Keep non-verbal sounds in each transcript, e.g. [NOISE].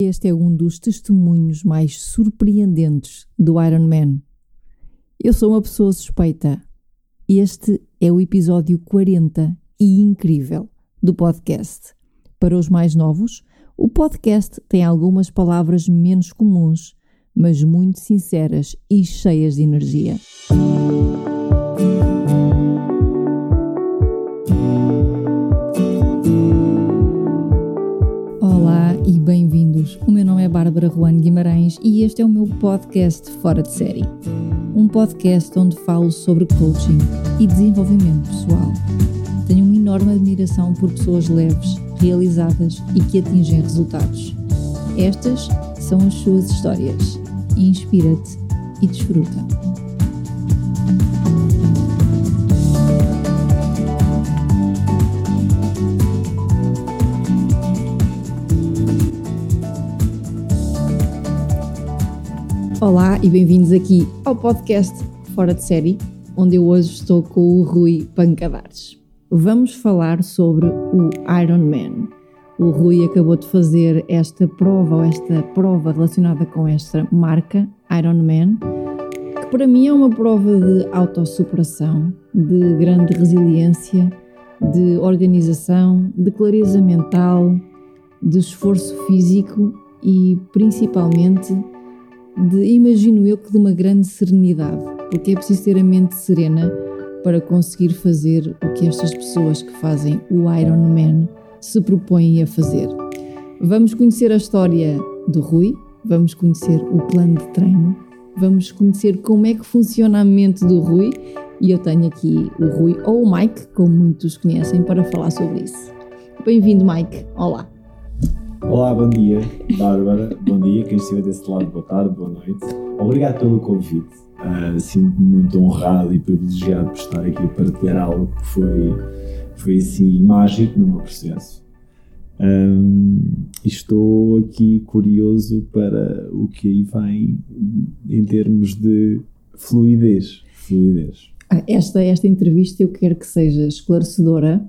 Este é um dos testemunhos mais surpreendentes do Iron Man. Eu sou uma pessoa suspeita. Este é o episódio 40 e incrível do podcast. Para os mais novos, o podcast tem algumas palavras menos comuns, mas muito sinceras e cheias de energia. Bárbara Juan Guimarães e este é o meu podcast Fora de Série. Um podcast onde falo sobre coaching e desenvolvimento pessoal. Tenho uma enorme admiração por pessoas leves, realizadas e que atingem resultados. Estas são as suas histórias. Inspira-te e desfruta. Olá e bem-vindos aqui ao podcast Fora de Série, onde eu hoje estou com o Rui Pancadares. Vamos falar sobre o Iron Man. O Rui acabou de fazer esta prova, ou esta prova relacionada com esta marca, Iron Man, que para mim é uma prova de autossuperação, de grande resiliência, de organização, de clareza mental, de esforço físico e principalmente de, imagino eu, que de uma grande serenidade, porque é preciso ter a mente serena para conseguir fazer o que estas pessoas que fazem o Iron Man se propõem a fazer. Vamos conhecer a história do Rui, vamos conhecer o plano de treino, vamos conhecer como é que funciona a mente do Rui e eu tenho aqui o Rui ou o Mike, como muitos conhecem, para falar sobre isso. Bem-vindo, Mike. Olá. Olá, bom dia, Bárbara. bom dia, quem estiver desse lado, boa tarde, boa noite. Obrigado pelo convite. Uh, Sinto-me muito honrado e privilegiado por estar aqui a partilhar algo que foi, foi assim mágico no meu processo. Um, estou aqui curioso para o que aí vem em termos de fluidez. fluidez. Ah, esta, esta entrevista eu quero que seja esclarecedora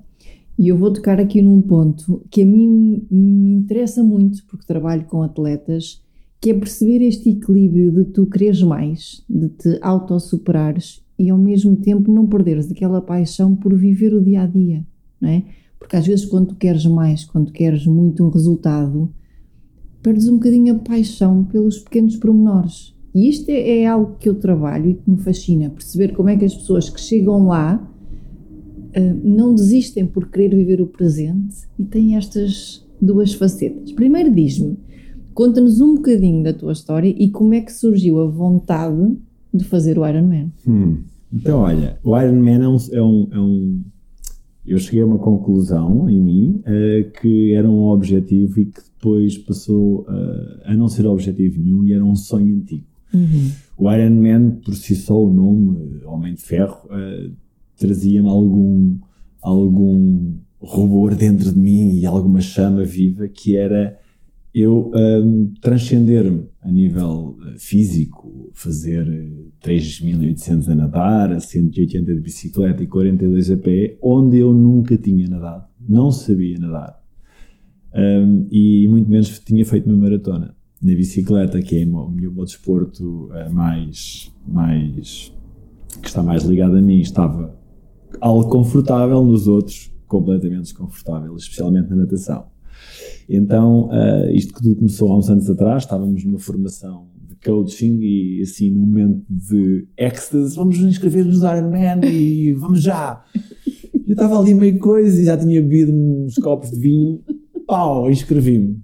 e eu vou tocar aqui num ponto que a mim me interessa muito, porque trabalho com atletas, que é perceber este equilíbrio de tu quereres mais, de te autossuperares e ao mesmo tempo não perderes aquela paixão por viver o dia a dia, não é? Porque às vezes quando tu queres mais, quando queres muito um resultado, perdes um bocadinho a paixão pelos pequenos pormenores. E isto é, é algo que eu trabalho e que me fascina, perceber como é que as pessoas que chegam lá não desistem por querer viver o presente e têm estas duas facetas. Primeiro diz-me, conta-nos um bocadinho da tua história e como é que surgiu a vontade de fazer o Ironman. Hum. Então, olha, o Ironman é um, é um, é um eu cheguei a uma conclusão em mim uh, que era um objetivo e que depois passou uh, a não ser objetivo nenhum e era um sonho antigo. Uhum. O Iron Man, por si só, o nome Homem de Ferro, uh, trazia-me algum, algum rubor dentro de mim e alguma chama viva que era eu um, transcender-me a nível eh, físico, fazer 3.800 a nadar, 180 de bicicleta e 42 a pé, onde eu nunca tinha nadado, não sabia nadar. Um, e muito menos tinha feito uma maratona. Na bicicleta, que é o meu, desporto uh, mais, mais, que está mais ligado a mim, estava algo confortável, nos outros completamente desconfortável, especialmente na natação. Então, uh, isto que tudo começou há uns anos atrás, estávamos numa formação de coaching e assim, num momento de êxtase, vamos nos inscrever nos Ironman e vamos já! Eu estava ali meio coisa e já tinha bebido uns copos de vinho, pau, inscrevi-me.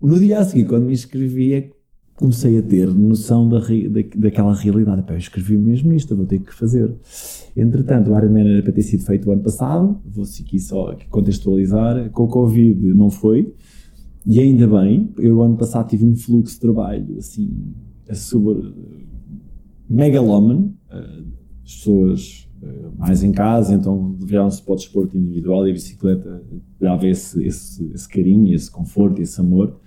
No dia a seguir, quando me inscrevi, é comecei a ter noção da, da, daquela realidade. Pá, eu escrevi mesmo isto, vou ter que fazer. Entretanto, o Ironman era para ter sido feito o ano passado, vou aqui só contextualizar. Com o Covid não foi, e ainda bem, eu ano passado tive um fluxo de trabalho assim, sobre megalómano, eh, as pessoas eh, mais em casa, então viraram-se para o desporto individual e a bicicleta dava esse, esse, esse carinho, esse conforto, esse amor.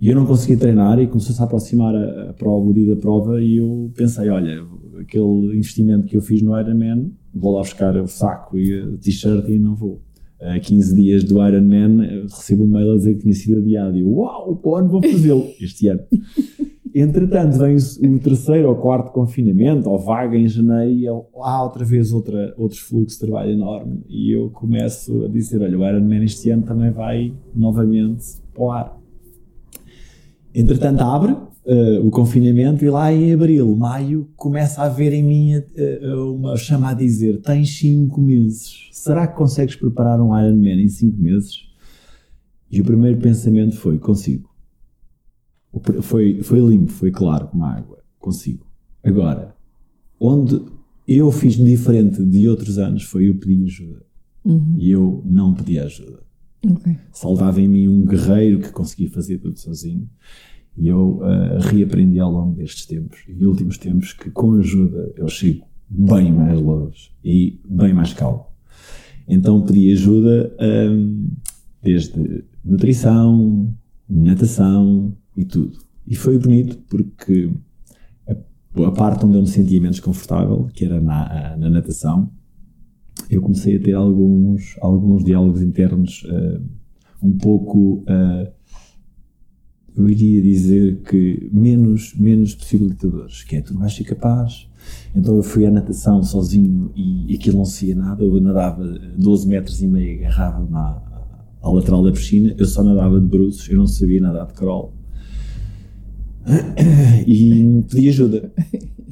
E eu não consegui treinar e começou-se a aproximar a, a prova, o dia da prova, e eu pensei, olha, aquele investimento que eu fiz no Ironman, vou lá buscar o saco e a t-shirt e não vou. a 15 dias do Ironman, recebo um mail a dizer que tinha sido adiado. E eu, uau, o ano vou fazê-lo, [LAUGHS] este ano. Entretanto, vem o, terceiro ou quarto confinamento, ou vaga em janeiro, e eu, há outra vez outra, outros fluxos de trabalho enorme. E eu começo a dizer: olha, o Ironman este ano também vai novamente para o ar. Entretanto, abre uh, o confinamento e lá em abril, maio, começa a haver em mim uh, uma chama a dizer: tens 5 meses, será que consegues preparar um Ironman em 5 meses? E o primeiro pensamento foi: consigo. Foi, foi limpo, foi claro como água, consigo. Agora, onde eu fiz diferente de outros anos foi eu pedir ajuda. Uhum. E eu não pedi ajuda. Okay. Saltava em mim um guerreiro que conseguia fazer tudo sozinho. E eu uh, reaprendi ao longo destes tempos e últimos tempos que com ajuda eu chego bem mais longe e bem mais calmo. Então pedi ajuda um, desde nutrição, natação e tudo. E foi bonito porque a, a parte onde eu me sentia menos confortável, que era na, na natação, eu comecei a ter alguns, alguns diálogos internos uh, um pouco uh, eu iria dizer que menos, menos possibilitadores, que é tu não vais ser capaz. Então eu fui à natação sozinho e, e aquilo não se ia nada, eu nadava 12 metros e meio, agarrava-me à, à, lateral da piscina, eu só nadava de bruços, eu não sabia nadar de crawl. [COUGHS] E pedi ajuda.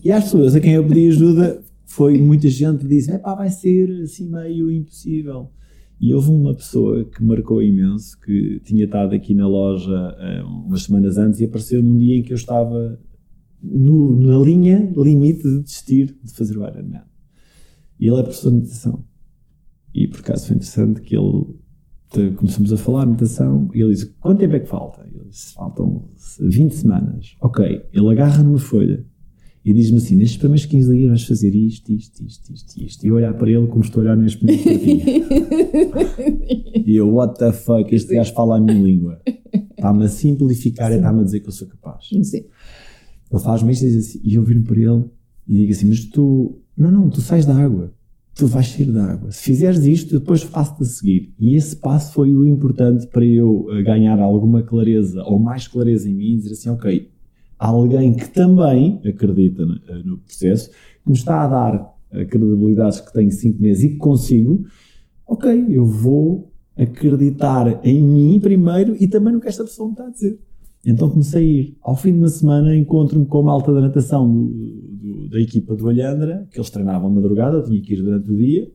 E às pessoas a quem eu pedi ajuda, foi muita gente disse, pá, vai ser assim meio impossível. E houve uma pessoa que marcou imenso, que tinha estado aqui na loja uh, umas semanas antes e apareceu num dia em que eu estava no, na linha limite de desistir de fazer o Ironman. E ele é professor de natação. E por acaso foi interessante que ele começamos a falar natação e ele disse: Quanto tempo é que falta? Ele disse: Faltam 20 semanas. Ok, ele agarra numa folha e diz-me assim: nestes primeiros 15 dias vais fazer isto, isto, isto, isto, isto. E eu olhar para ele como estou a olhar neste momento para ti. [LAUGHS] e eu, what the fuck, este gajo fala a minha língua. Está-me a simplificar Sim. e está-me a dizer que eu sou capaz. Sim. Ele faz-me isto e diz assim, e eu viro para ele e digo assim: mas tu, não, não, tu sais da água. Tu vais sair da água. Se fizeres isto, depois faço-te a seguir. E esse passo foi o importante para eu eh, ganhar alguma clareza, ou mais clareza em mim, e dizer assim: ok, alguém que também acredita no, eh, no processo, que me está a dar a credibilidade que tenho 5 meses e que consigo, ok, eu vou acreditar em mim primeiro e também no que esta pessoa me está a dizer. Então comecei a ir. Ao fim de uma semana encontro-me com uma alta da natação do, do, da equipa do Alhandra, que eles treinavam madrugada, eu tinha que ir durante o dia,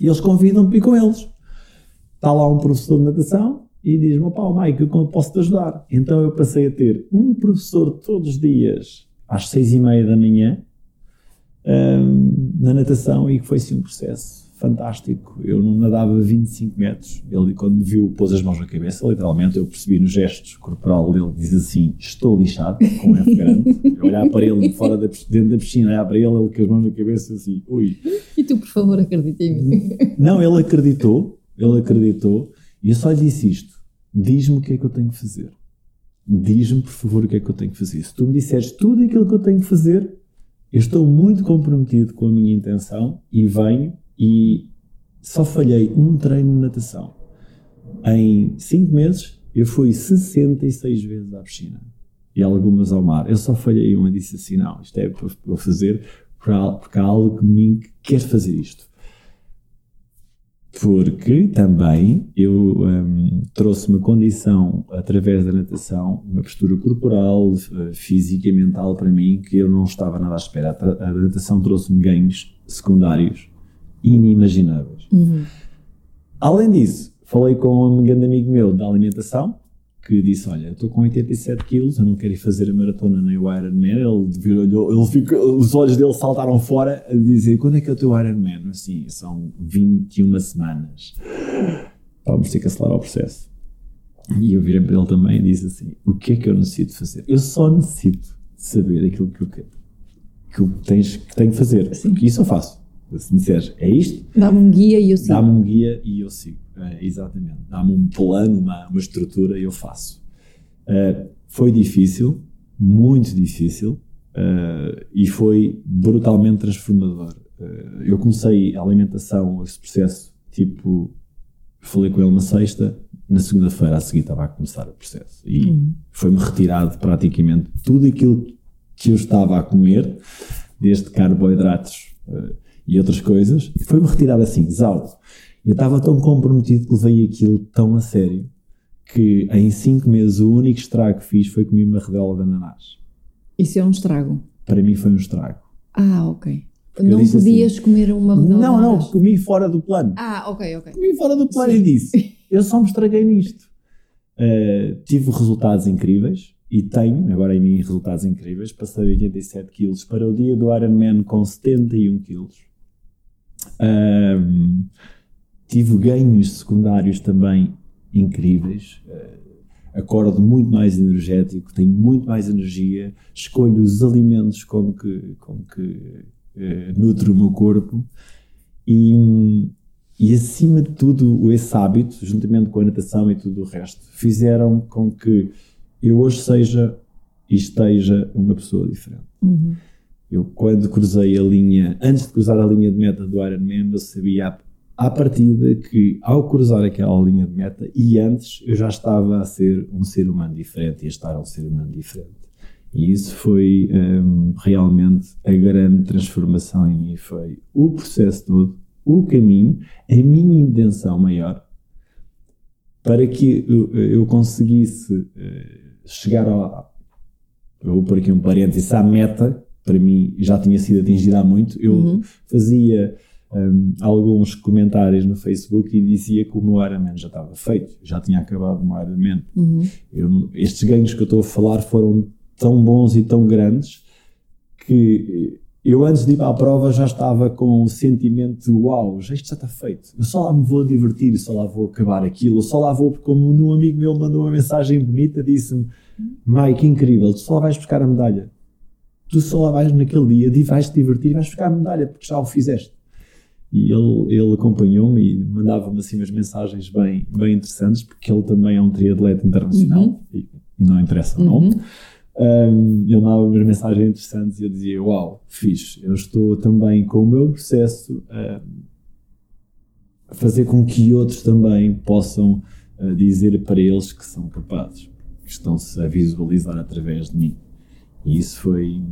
e eles convidam-me para ir com eles. Está lá um professor de natação, e diz-me, pá, Mike, eu posso te ajudar? Então eu passei a ter um professor todos os dias, às seis e meia da manhã, um, na natação, e que foi assim um processo fantástico. Eu não nadava 25 metros. Ele, quando me viu, pôs as mãos na cabeça, literalmente, eu percebi nos gestos corporal dele, diz assim, estou lixado, com F grande. Eu olhar para ele fora da, dentro da piscina, olhar para ele, ele com as mãos na cabeça, assim, ui. E tu, por favor, acredita em mim. Não, ele acreditou, ele acreditou, e eu só lhe disse isto diz-me o que é que eu tenho que fazer. Diz-me, por favor, o que é que eu tenho que fazer. Se tu me disseres tudo aquilo que eu tenho que fazer, eu estou muito comprometido com a minha intenção e venho e só falhei um treino de natação. Em 5 meses, eu fui 66 vezes à piscina e algumas ao mar. Eu só falhei uma e disse assim: não, isto é para fazer porque há algo que me quer fazer isto porque também eu um, trouxe uma condição através da natação, uma postura corporal, eh, física e mental para mim que eu não estava nada à espera. A, a natação trouxe-me ganhos secundários inimagináveis. Uhum. Além disso, falei com um grande amigo meu da alimentação que disse: Olha, eu estou com 87 quilos, eu não quero ir fazer a maratona nem o Ironman. Ele, olhou, ele fica, os olhos dele saltaram fora a dizer: Quando é que é o teu Ironman? Assim, são 21 semanas. Vamos ter que acelerar o processo. E eu virei para ele também e disse assim: O que é que eu necessito fazer? Eu só necessito saber aquilo que eu quero, que, tens, que tenho que fazer. Sim. Porque isso eu faço. Se me disseres, é isto? Dá-me um guia e eu sigo. Dá-me um guia e eu sigo. É, exatamente. Dá-me um plano, uma, uma estrutura e eu faço. Uh, foi difícil, muito difícil, uh, e foi brutalmente transformador. Uh, eu comecei a alimentação, esse processo, tipo falei com ele na sexta, na segunda-feira a seguir estava a começar o processo. E Uhum. foi-me retirado praticamente tudo aquilo que eu estava a comer, desde carboidratos eh, e outras coisas, e foi-me retirado assim, exausto. Eu estava tão comprometido que levei aquilo tão a sério que em cinco meses o único estrago que fiz foi comer uma redela de ananás. Isso é um estrago. Para mim foi um estrago. Ah, ok. eu não disse podias comer uma rodela Não, não, comi fora do plano. Ah, ok, ok. comi fora do plano e disse: Eu só me estraguei nisto. Uh, tive resultados incríveis e tenho, agora em mim, resultados incríveis. Passei 87 quilos para o dia do Ironman com 71 quilos. Um, tive ganhos secundários também incríveis. Uh, acordo muito mais energético, tenho muito mais energia, escolho os alimentos com que, com que uh, nutro o meu corpo e, e acima de tudo esse hábito, juntamente com a natação e tudo o resto, fizeram com que eu hoje seja e esteja uma pessoa diferente. Uhum. Eu quando cruzei a linha, antes de cruzar a linha de meta do Ironman, eu sabia à partida que ao cruzar aquela linha de meta e antes eu já estava a ser um ser humano diferente e a estar um ser humano diferente. E isso foi um, realmente a grande transformação em mim. Foi o processo todo, o caminho, a minha intenção maior para que eu, eu conseguisse uh, chegar ao. Eu vou pôr aqui um parênteses à meta, para mim já tinha sido atingida há muito. Eu uhum. fazia um, alguns comentários no Facebook e dizia que o meu Ironman já estava feito, já tinha acabado o meu Ironman. Uhum. Eu, estes ganhos que eu estou a falar foram tão bons e tão grandes que eu antes de ir para a prova já estava com o sentimento de uau, já isto já está feito. Eu só lá me vou divertir, só lá vou acabar aquilo, só lá vou porque como um amigo meu mandou uma mensagem bonita, disse-me Mike, incrível, tu só lá vais buscar a medalha. Tu só lá vais naquele dia, vais te divertir e vais buscar a medalha porque já o fizeste. E ele, ele acompanhou-me e mandava-me assim umas mensagens bem, bem interessantes, porque ele também é um triatleta internacional, Uhum. e não interessa o Uhum. nome. Um, ele mandava umas mensagens interessantes e eu dizia: Uau, fixe, eu estou também com o meu processo um, a fazer com que outros também possam uh, dizer para eles que são capazes, que estão-se a visualizar através de mim. E isso foi,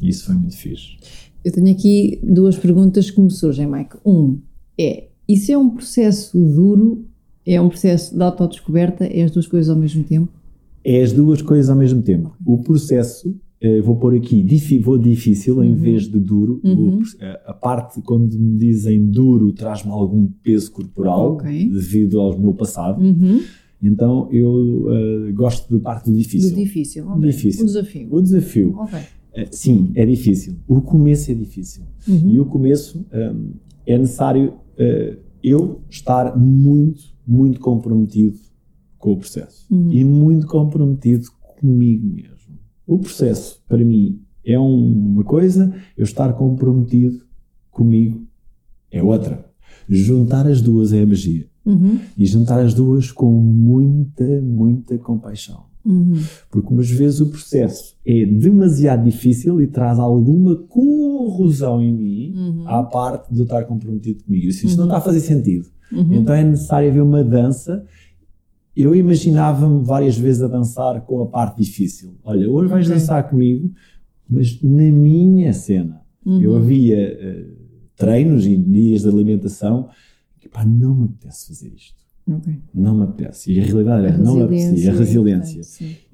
isso foi muito fixe. Eu tenho aqui duas perguntas que me surgem, Mike. Um é: isso é um processo duro? É um processo de autodescoberta? É as duas coisas ao mesmo tempo? É as duas coisas ao mesmo tempo. O processo, eh, vou pôr aqui, vou difícil em Uhum. vez de duro. Uhum. O, a, parte quando me dizem duro traz-me algum peso corporal Ok. devido ao meu passado. Uhum. Então eu eh, gosto da parte do difícil. Do difícil. ok. Difícil. O desafio. O desafio, Ok. eh, sim, é difícil. O começo é difícil. Uhum. E o começo hum, é necessário uh, eu estar muito, muito comprometido com o processo Uhum. e muito comprometido comigo mesmo. O processo, para mim, é um- uma coisa, eu estar comprometido comigo é outra. Juntar as duas é a magia. Uhum. E juntar as duas com muita, muita compaixão. Uhum. Porque umas vezes o processo é demasiado difícil e traz alguma corrosão em mim Uhum. à parte de eu estar comprometido comigo. Isso, isto não Uhum. está a fazer sentido. Uhum. Então é necessário haver uma dança. Eu imaginava-me várias vezes a dançar com a parte difícil. Olha, hoje vais Ok. dançar comigo, mas na minha cena. Uhum. Eu havia eh, treinos e dias de alimentação pá, não me apetece fazer isto. Ok. Não me apetece. E a realidade era, não me apetecia. A resiliência.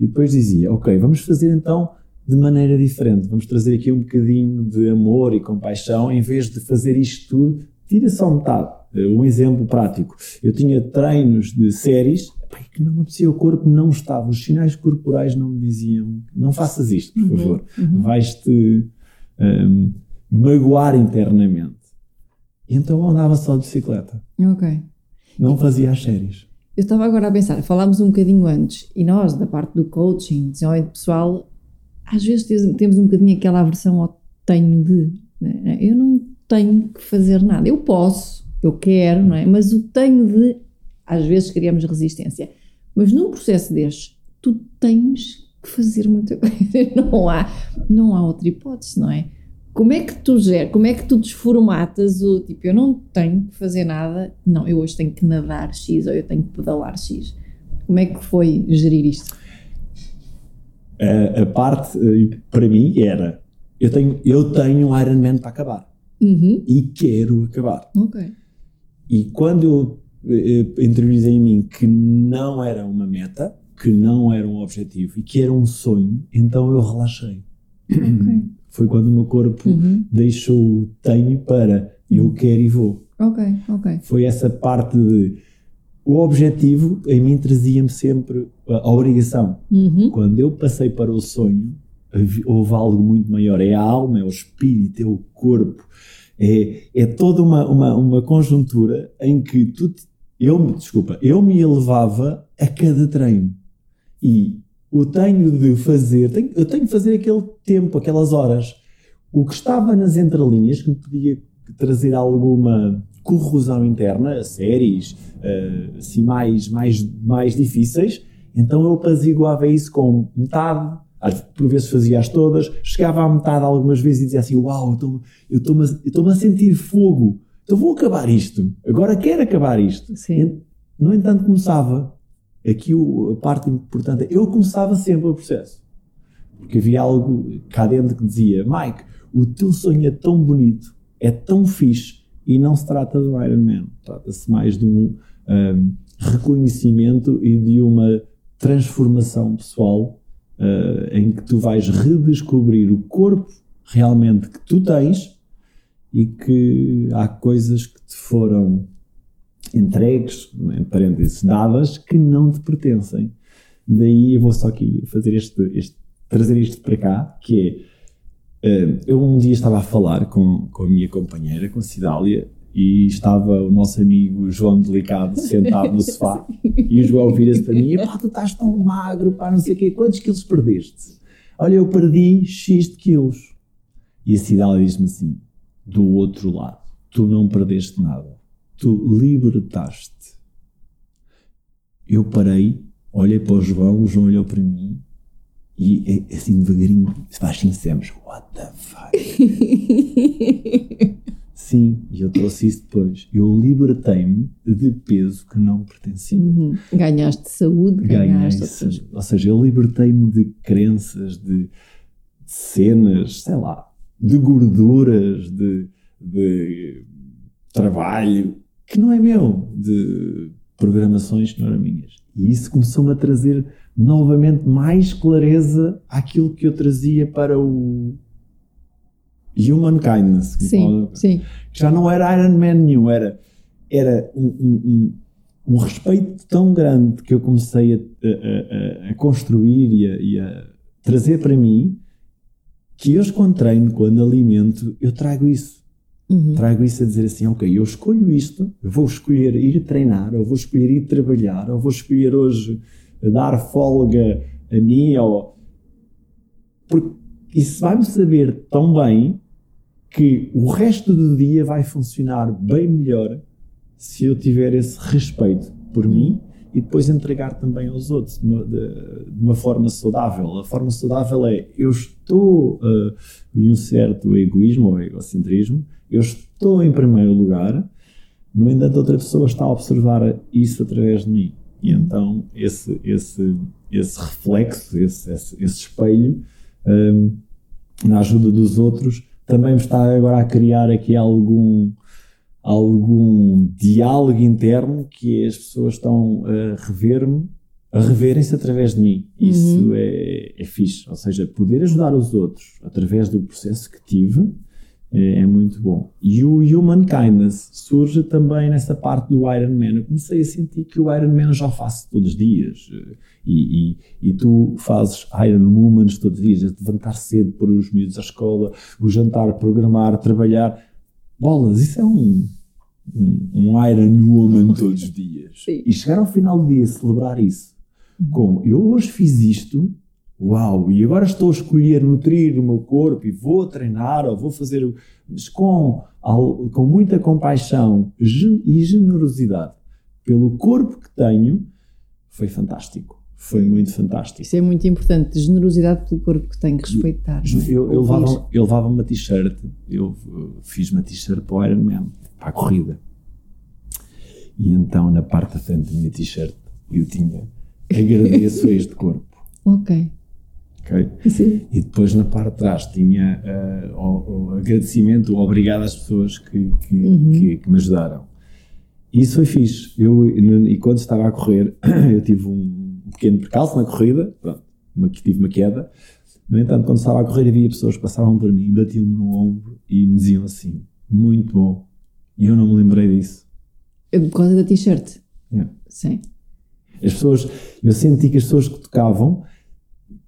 E depois dizia, ok, vamos fazer então de maneira diferente. Vamos trazer aqui um bocadinho de amor e compaixão, em vez de fazer isto tudo, tira só metade. Eh, Um exemplo prático. Eu tinha treinos de séries pá, que não me apetecia, o corpo não estava, os sinais corporais não me diziam, não faças isto, por Uhum, favor. uhum. Vais-te hum, magoar internamente. E então andava só de bicicleta. Ok. Não fazia as séries. Eu estava agora a pensar, falámos um bocadinho antes, e nós, da parte do coaching, desenvolvimento pessoal, às vezes temos- temos um bocadinho aquela aversão ao tenho de. né? Eu não tenho que fazer nada. Eu posso, eu quero, não é? Mas o tenho de, às vezes criamos resistência. Mas num processo destes, tu tens que fazer muita [LAUGHS] coisa. Não há, não há outra hipótese, não é? Como é que tu geres, como é que tu desformatas o tipo, eu não tenho que fazer nada, não, eu hoje tenho que nadar X ou eu tenho que pedalar X. Como é que foi gerir isto? A, a parte, eh, para mim, era, eu tenho, eu tenho um Ironman para acabar. Uhum. E quero acabar. Ok. E quando eu eh, interiorizei em mim que não era uma meta, que não era um objetivo e que era um sonho, então eu relaxei. Ok. [CLEARS THROAT] Foi quando o meu corpo Uhum. deixou o tenho para eu quero e vou. Ok, ok. Foi essa parte de o objetivo em mim trazia-me sempre a, obrigação. Uhum. Quando eu passei para o sonho, houve algo muito maior. É a alma, é o espírito, é o corpo. É, é toda uma, uma, uma conjuntura em que tu, eu, desculpa, eu me elevava a cada treino. E o tenho de fazer, tenho- eu tenho de fazer aquele tempo, aquelas horas. O que estava nas entrelinhas, que me podia trazer alguma corrosão interna, séries, eh, assim, mais, mais, mais difíceis, então eu apaziguava isso com metade, por vezes fazia-as todas, chegava à metade algumas vezes e dizia assim: Uau, eu estou- eu estou-me a, a sentir fogo, então vou acabar isto, agora quero acabar isto. Sim. No entanto, começava. Aqui o- a parte importante é eu começava sempre o processo. Porque havia algo cá dentro que dizia: Mike, o teu sonho é tão bonito, é tão fixe, e não se trata do Iron Man. Trata-se mais de um um, reconhecimento e de uma transformação pessoal uh, em que tu vais redescobrir o corpo realmente que tu tens e que há coisas que te foram entregues, em parênteses, dadas, que não te pertencem. Daí eu vou só aqui fazer este, este trazer isto para cá, que é, eh, eu um dia estava a falar com, com a minha companheira, com a Cidália, e estava o nosso amigo João Delicado sentado no sofá, [LAUGHS] e o João vira-se para mim, pá, tu estás tão magro, pá, não sei o quê, quantos quilos perdeste? Olha, eu perdi X de quilos. E a Cidália diz-me assim, do outro lado, tu não perdeste nada, tu libertaste. Eu parei, olhei para o João, o João olhou para mim e eh, assim devagarinho, baixinho dissemos, what the fuck? [LAUGHS] Sim, e eu trouxe isso depois. Eu libertei-me de peso que não pertencia. Uhum. Ganhaste saúde, Ganhei ganhaste outras Ou seja, eu libertei-me de crenças, de, de cenas, sei lá, de gorduras, de, de trabalho que não é meu, de programações que não eram minhas. E isso começou-me a trazer novamente mais clareza àquilo que eu trazia para o human kindness. que Sim, sim. já não era Iron Man nenhum, era, era um, um- um- um respeito tão grande que eu comecei a, a- a- a construir e a, e a trazer para mim que eu quando treino, quando alimento, eu trago isso. Uhum. Trago isso a dizer assim, ok, eu escolho isto, vou escolher ir treinar, ou vou escolher ir trabalhar, ou vou escolher hoje dar folga a mim, ou... Porque isso vai-me saber tão bem que o resto do dia vai funcionar bem melhor se eu tiver esse respeito por mim e depois entregar também aos outros de uma, de- de uma forma saudável. A forma saudável é eu estou uh, em um certo egoísmo ou egocentrismo, eu estou em primeiro lugar, no entanto, outra pessoa está a observar isso através de mim. E então, esse, esse, esse reflexo, esse, esse, esse espelho, um, na ajuda dos outros, também me está agora a criar aqui algum, algum diálogo interno que as pessoas estão a rever-me, a reverem-se através de mim. Isso é, é fixe. Ou seja, poder ajudar os outros através do processo que tive é, é muito bom. E o Human Kindness surge também nessa parte do Iron Man. Eu comecei a sentir que o Iron Man já faço todos os dias. E, e, e tu fazes Iron Moments todos os dias, levantar cedo, pôr os miúdos à escola, o jantar, programar, trabalhar. Bolas, isso é um, um, um Iron Woman [LAUGHS] todos os dias. Sim. E chegar ao final do dia celebrar isso com eu hoje fiz isto, uau, e agora estou a escolher nutrir o meu corpo e vou treinar ou vou fazer, mas com, com muita compaixão e generosidade pelo corpo que tenho, foi fantástico. Foi muito fantástico. Isso é muito importante. Generosidade pelo corpo que tem que respeitar. é? Eu, eu levava, eu levava uma t-shirt, eu fiz uma t-shirt para o Ironman, para a corrida. E então, na parte da frente da minha t-shirt, eu tinha agradeço a este corpo. Ok. Ok? Sim. E depois na parte de trás tinha uh, o, o agradecimento, o obrigado às pessoas que, que, que- que me ajudaram. E isso foi fixe. Eu, e quando estava a correr, [CLEARS THROAT] eu tive um pequeno percalço na corrida, pronto, uma, tive uma queda. No entanto, quando estava a correr, havia pessoas que passavam por mim, batiam-me no ombro e me diziam assim: muito bom. E eu não me lembrei disso. Eu, Por causa da t-shirt. Yeah. Sim. As pessoas, eu senti que as pessoas que tocavam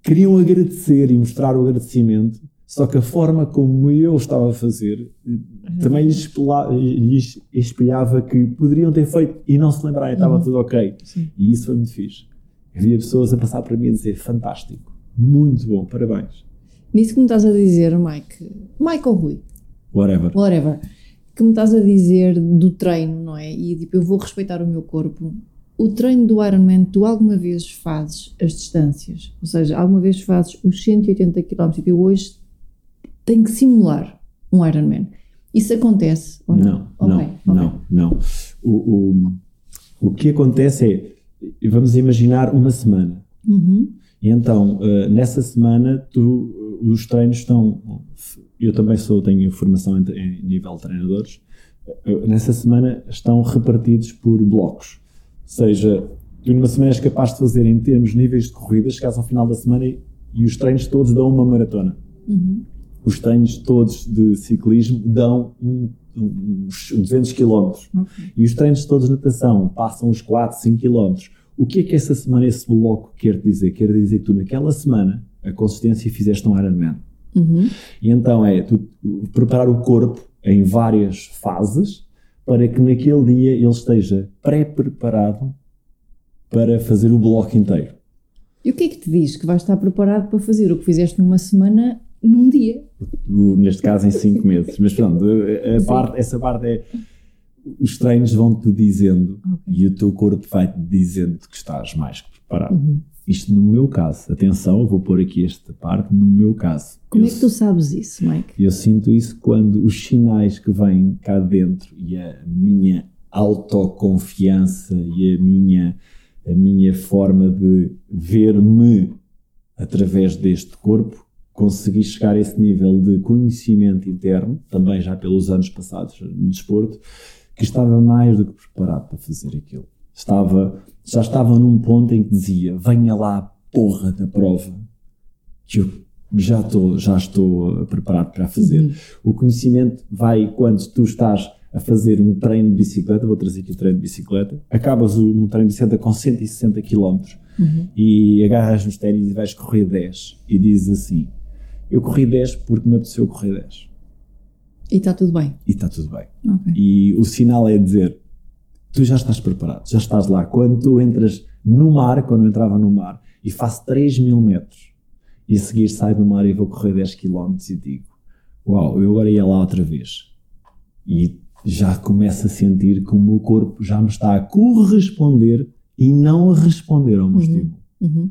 queriam agradecer e mostrar o agradecimento, só que a forma como eu estava a fazer eh, também lhes, lhes espelhava que poderiam ter feito e não se lembrarem, estava tudo ok. Sim. E isso foi muito fixe. Havia pessoas a passar para mim e dizer: fantástico, muito bom, parabéns. Nisso que me estás a dizer, Mike, Mike ou Rui, Whatever. whatever, que me estás a dizer do treino, não é? E tipo, eu vou respeitar o meu corpo. O treino do Ironman, tu alguma vez fazes as distâncias? Ou seja, alguma vez fazes os 180 km? Tipo, eu hoje tenho que simular um Ironman. Isso acontece ou não? Não, não, Ok, ok. não, não. O, o, o que acontece é, vamos imaginar uma semana. Uhum. E então, eh, nessa semana, tu, os treinos estão. Eu também sou, tenho formação em, em nível de treinadores. Eh, Nessa semana estão repartidos por blocos. Ou seja, tu numa semana és capaz de fazer em termos de níveis de corrida, chegares ao final da semana e, e os treinos todos dão uma maratona. Uhum. Os treinos todos de ciclismo dão um- uns 200 km. E os treinos todos de natação passam os 4, 5 km. O que é que essa semana esse bloco quer dizer? Quer dizer que tu naquela semana a consistência fizeste um Ironman. Uhum. E então é tu preparar o corpo em várias fases para que naquele dia ele esteja pré-preparado para fazer o bloco inteiro. E o que é que te diz que vais estar preparado para fazer o que fizeste numa semana, num dia? Neste caso em 5 meses. Mas pronto, parte- essa parte é. Os treinos vão-te dizendo Ok. e o teu corpo vai-te dizendo que estás mais que preparado. Uhum. Isto no meu caso, atenção, eu vou pôr aqui esta parte, no meu caso. Como eu, é que tu sabes isso, Mike? eu sinto isso quando os sinais que vêm cá dentro e a minha autoconfiança e a minha, a minha forma de ver-me através deste corpo, consegui chegar a esse nível de conhecimento interno, também já pelos anos passados no desporto, que estava mais do que preparado para fazer aquilo. Estava, já estava num ponto em que dizia: venha lá a porra da prova, que eu já estou, já estou preparado para fazer. O conhecimento vai quando tu estás a fazer um treino de bicicleta, vou trazer aqui o treino de bicicleta, acabas um treino de bicicleta com 160 km e agarras nos ténis e vais correr 10 e dizes assim: Eu corri 10 porque me apeteceu correr 10 E está tudo bem. e está tudo bem. Ok. E o sinal é dizer: tu já estás preparado, já estás lá. Quando tu entras no mar, quando eu entrava no mar, e faço 3 mil metros, e a seguir saio do mar e vou correr 10 km e digo: Uau, eu agora ia lá outra vez. E já começo a sentir que o meu corpo já me está a corresponder e não a responder ao meu estímulo. Uhum.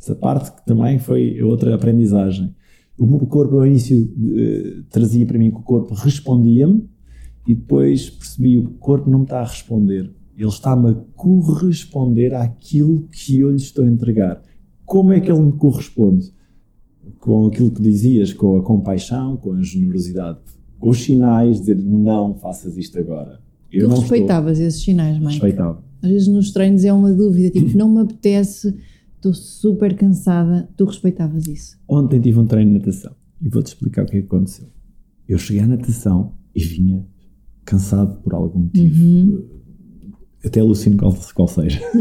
Essa parte que também foi outra aprendizagem. O meu corpo, ao início, eh, trazia para mim que o corpo respondia-me e depois percebi o corpo não me está a responder. Ele está-me a corresponder àquilo que eu lhe estou a entregar. Como é que ele me corresponde? Com aquilo que dizias, com a compaixão, com a generosidade, com os sinais, dizer não faças isto agora. Eu Tu não respeitavas esses sinais, estou Mike? respeitava. Às vezes nos treinos é uma dúvida, tipo, [CLEARS THROAT] não me apetece, estou super cansada. Tu respeitavas isso. Ontem tive um treino de natação e vou-te explicar o que é que aconteceu. Eu cheguei à natação e vinha cansado por algum motivo. Uhum. Até alucino qual, qual seja. [LAUGHS]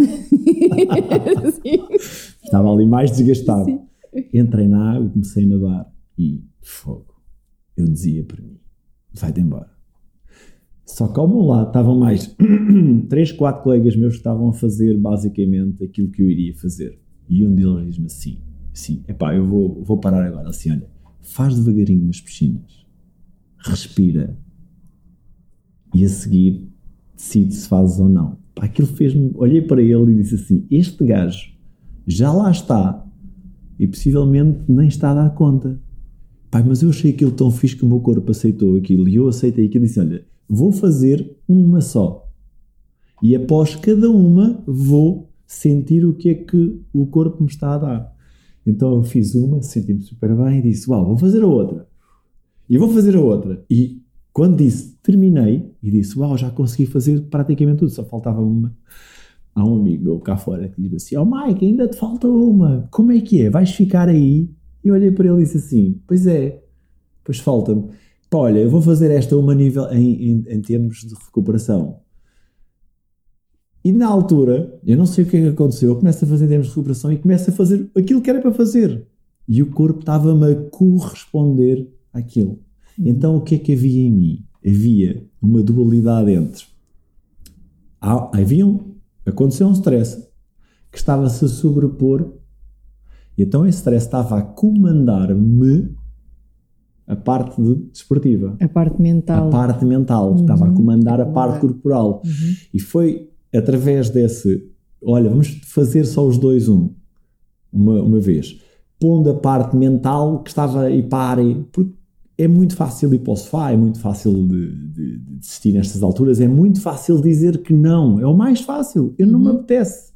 Estava ali mais desgastado. Sim. Entrei na água, comecei a nadar e fogo. Eu dizia para mim: vai-te embora. Só que ao meu lado estavam mais [CLEARS THROAT] três, quatro colegas meus que estavam a fazer basicamente aquilo que eu iria fazer. E um deles diz-me assim: assim, epá, eu vou, vou parar agora. Assim, olha, faz devagarinho nas piscinas, respira e a seguir decide se fazes ou não. Pá, aquilo fez-me. Olhei para ele e disse assim: este gajo já lá está e possivelmente nem está a dar conta. Pai, mas eu achei aquilo tão fixe que o meu corpo aceitou aquilo e eu aceitei aquilo e disse: Olha, vou fazer uma só. E após cada uma, vou sentir o que é que o corpo me está a dar. Então eu fiz uma, senti-me super bem e disse: Uau, vou fazer a outra. E vou fazer a outra. E quando disse, terminei, e disse: Uau, já consegui fazer praticamente tudo, só faltava uma. Há um amigo meu cá fora que diz assim: Oh Mike, ainda te falta uma. Como é que é? Vais ficar aí? E olhei para ele e disse assim: Pois é, pois falta-me. olha, eu vou fazer esta uma nível em, em, em termos de recuperação. E na altura, eu não sei o que é que aconteceu, eu começo a fazer termos de recuperação e começo a fazer aquilo que era para fazer. E o corpo estava-me a corresponder àquilo. Então o que é que havia em mim? Havia uma dualidade entre. Havia um, aconteceu um stress que estava-se a sobrepor, e então esse stress estava a comandar-me a parte de, desportiva. A parte mental. A parte mental. Uhum. Estava a comandar a parte corporal. Uhum. E foi através desse, olha, vamos fazer só os dois um, uma, uma vez, pondo a parte mental que estava e pare, porque é muito fácil ir para o sofá, é muito fácil de, de, de desistir nestas alturas, é muito fácil dizer que não, é o mais fácil, eu não uhum. me apetece.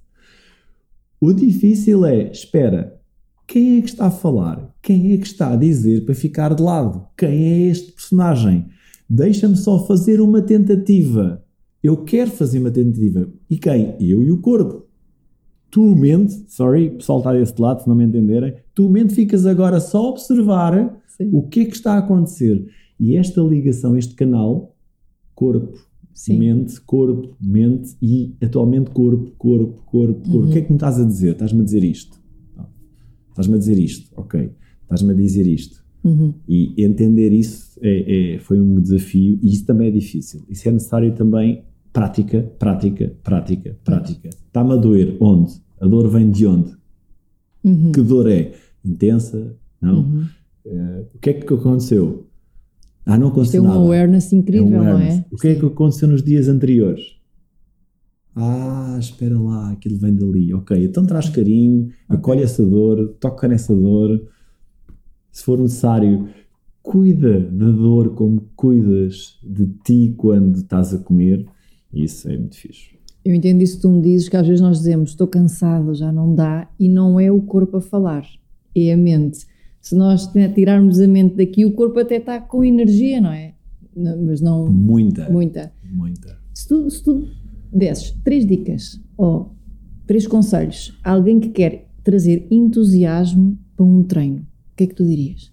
O difícil é, espera, quem é que está a falar? Quem é que está a dizer para ficar de lado? Quem é este personagem? Deixa-me só fazer uma tentativa. Eu quero fazer uma tentativa. E quem? Eu e o corpo. Tu, mente, sorry, o pessoal está desse lado, se não me entenderem, tu, mente, ficas agora só a observar Sim. o que é que está a acontecer. E esta ligação, este canal, corpo, Sim. mente, corpo, mente e atualmente corpo, corpo, corpo, corpo. Uhum. O que é que me estás a dizer? Estás-me a dizer isto. Estás-me a dizer isto, ok. Estás-me a dizer isto. Uhum. E entender isso é, é, foi um desafio e isso também é difícil. Isso é necessário também prática, prática, prática, prática. Está-me a doer. Onde? A dor vem de onde? Uhum. Que dor é? Intensa? Não? Uh, o que é que aconteceu? Ah, não aconteceu Isto é uma awareness incrível, é um awareness. não é? O que é que aconteceu nos dias anteriores? Ah, espera lá, aquilo vem dali. Ok, então traz carinho, acolhe essa dor, toca nessa dor. Se for necessário, cuida da dor como cuidas de ti quando estás a comer. Isso é muito fixe. Eu entendo isso que tu me dizes, que às vezes nós dizemos estou cansado, já não dá, e não é o corpo a falar, é a mente. Se nós tirarmos a mente daqui, o corpo até está com energia, não é? Mas não. Muita. Muita. Muita. Se tu, se tu desses três dicas ou três conselhos a alguém que quer trazer entusiasmo para um treino, o que é que tu dirias?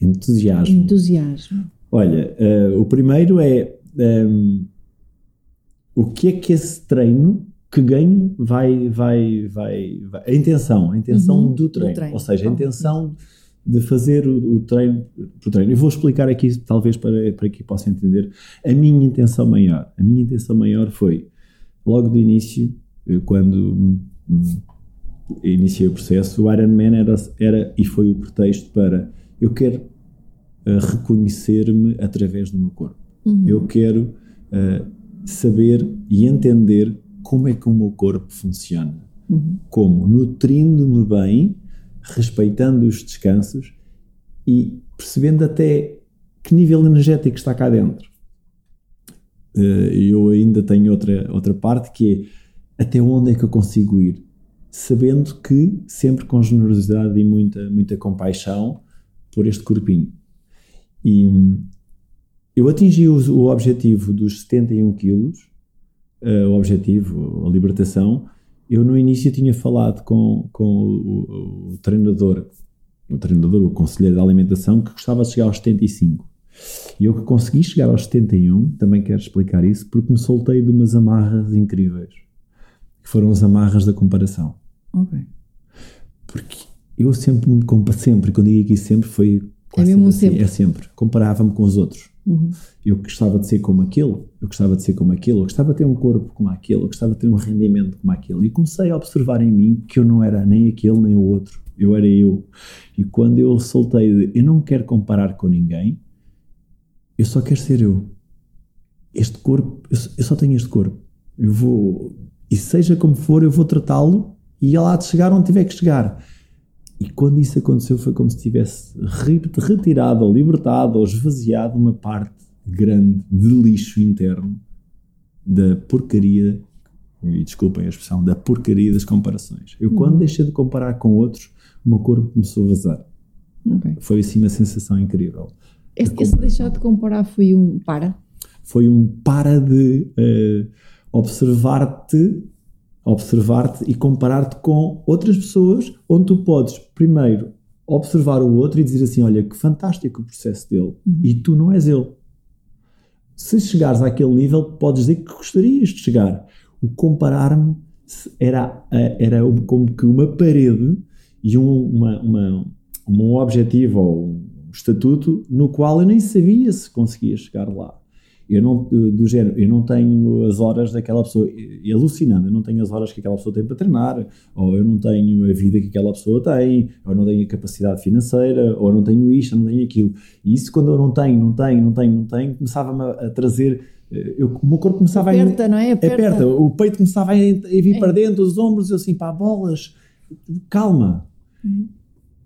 Entusiasmo. Entusiasmo. Olha, uh, o primeiro é. Um, ehm, o que é que esse treino que ganho vai, vai, vai, vai a intenção, a intenção uhum, do, treino, do, treino, ou seja, a intenção de fazer o, o treino o treino. Eu vou explicar aqui, talvez para, para que possa entender, a minha intenção maior. A minha intenção maior foi, logo do início, quando iniciei o processo, o Ironman era, era e foi o pretexto para eu quero uh, reconhecer-me através do meu corpo. Uhum. Eu quero uh, saber e entender como é que o meu corpo funciona. Uhum. Como? Nutrindo-me bem, respeitando os descansos e percebendo até que nível energético está cá dentro. Eh, eu ainda tenho outra, outra parte que é até onde é que eu consigo ir, sabendo que sempre com generosidade e muita, muita compaixão por este corpinho. E eu atingi o, o objetivo dos 71 quilos, uh, o objetivo, a libertação. Eu no início tinha falado com, com o, o, treinador, o treinador, o conselheiro da alimentação, que gostava de chegar aos 75. E eu que consegui chegar aos 71, também quero explicar isso, porque me soltei de umas amarras incríveis, que foram as amarras da comparação. Ok. Porque eu sempre me comparo, sempre, quando digo aqui sempre, foi é mesmo assim, sempre. É sempre. Comparava-me com os outros. Uhum. Eu gostava de ser como aquele, eu gostava de ser como aquele, eu gostava de ter um corpo como aquele, eu gostava de ter um rendimento como aquele. E comecei a observar em mim que eu não era nem aquele nem o outro, eu era eu. E quando eu soltei de eu não quero comparar com ninguém, eu só quero ser eu. Este corpo, eu só tenho este corpo. Eu vou, e seja como for, eu vou tratá-lo e lá de chegar onde tiver que chegar. E quando isso aconteceu foi como se tivesse retirado, ou libertado, ou esvaziado uma parte grande de lixo interno da porcaria, e desculpem a expressão, da porcaria das comparações. Eu, quando uhum. deixei de comparar com outros, o meu corpo começou a vazar. Okay. Foi assim uma sensação incrível. Esse, esse deixar de comparar foi um para? Foi um para de uh, observar-te observar-te e comparar-te com outras pessoas, onde tu podes, primeiro, observar o outro e dizer assim: olha, que fantástico o processo dele, uhum. e tu não és ele. Se chegares àquele nível, podes dizer que gostarias de chegar. O comparar-me era, era como que uma parede e um, uma, uma, um objetivo ou um estatuto no qual eu nem sabia se conseguia chegar lá. Eu não, do género, eu não tenho as horas daquela pessoa, alucinando, eu não tenho as horas que aquela pessoa tem para treinar, ou eu não tenho a vida que aquela pessoa tem, ou não tenho a capacidade financeira, ou não tenho isto, não tenho aquilo. E isso quando eu não tenho, não tenho, não tenho, não tenho, começava-me a trazer eh, eu, o meu corpo começava aperta, a. não é? Aperta. aperta. O peito começava a, vir é. para dentro, os ombros, eu assim, pá, bolas, calma. Uhum.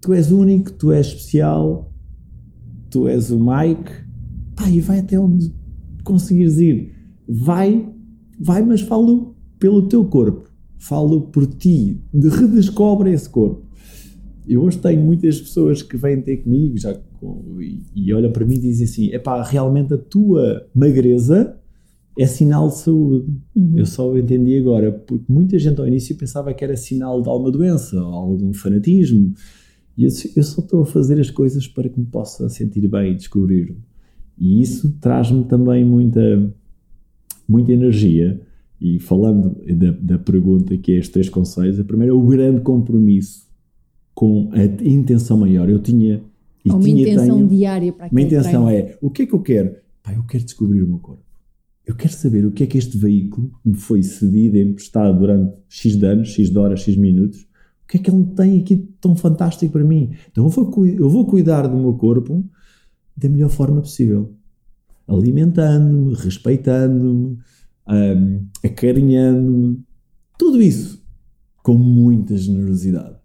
Tu és único, tu és especial, tu és o Mike, pá, e vai até onde conseguires ir, vai, vai, mas falo pelo teu corpo, falo por ti, de redescobre esse corpo. Eu hoje tenho muitas pessoas que vêm ter comigo já e, e olham para mim e dizem assim: é pá, realmente a tua magreza é sinal de saúde. Uhum. Eu só entendi agora, porque muita gente ao início pensava que era sinal de alguma doença, algum fanatismo. E eu, eu só estou a fazer as coisas para que me possa sentir bem e descobrir e isso traz-me também muita, muita energia. E falando da, da pergunta que é estes três conselhos, a primeira é o grande compromisso com a intenção maior. Eu tinha. E Ou uma tinha, intenção tenho, diária para Uma intenção treino. é: o que é que eu quero? Pá, eu quero descobrir o meu corpo. Eu quero saber o que é que este veículo me foi cedido, emprestado durante X anos, X horas, X minutos. O que é que ele tem aqui tão fantástico para mim? Então eu vou, eu vou cuidar do meu corpo da melhor forma possível. Alimentando-me, respeitando-me, um, acarinhando-me, tudo isso com muita generosidade.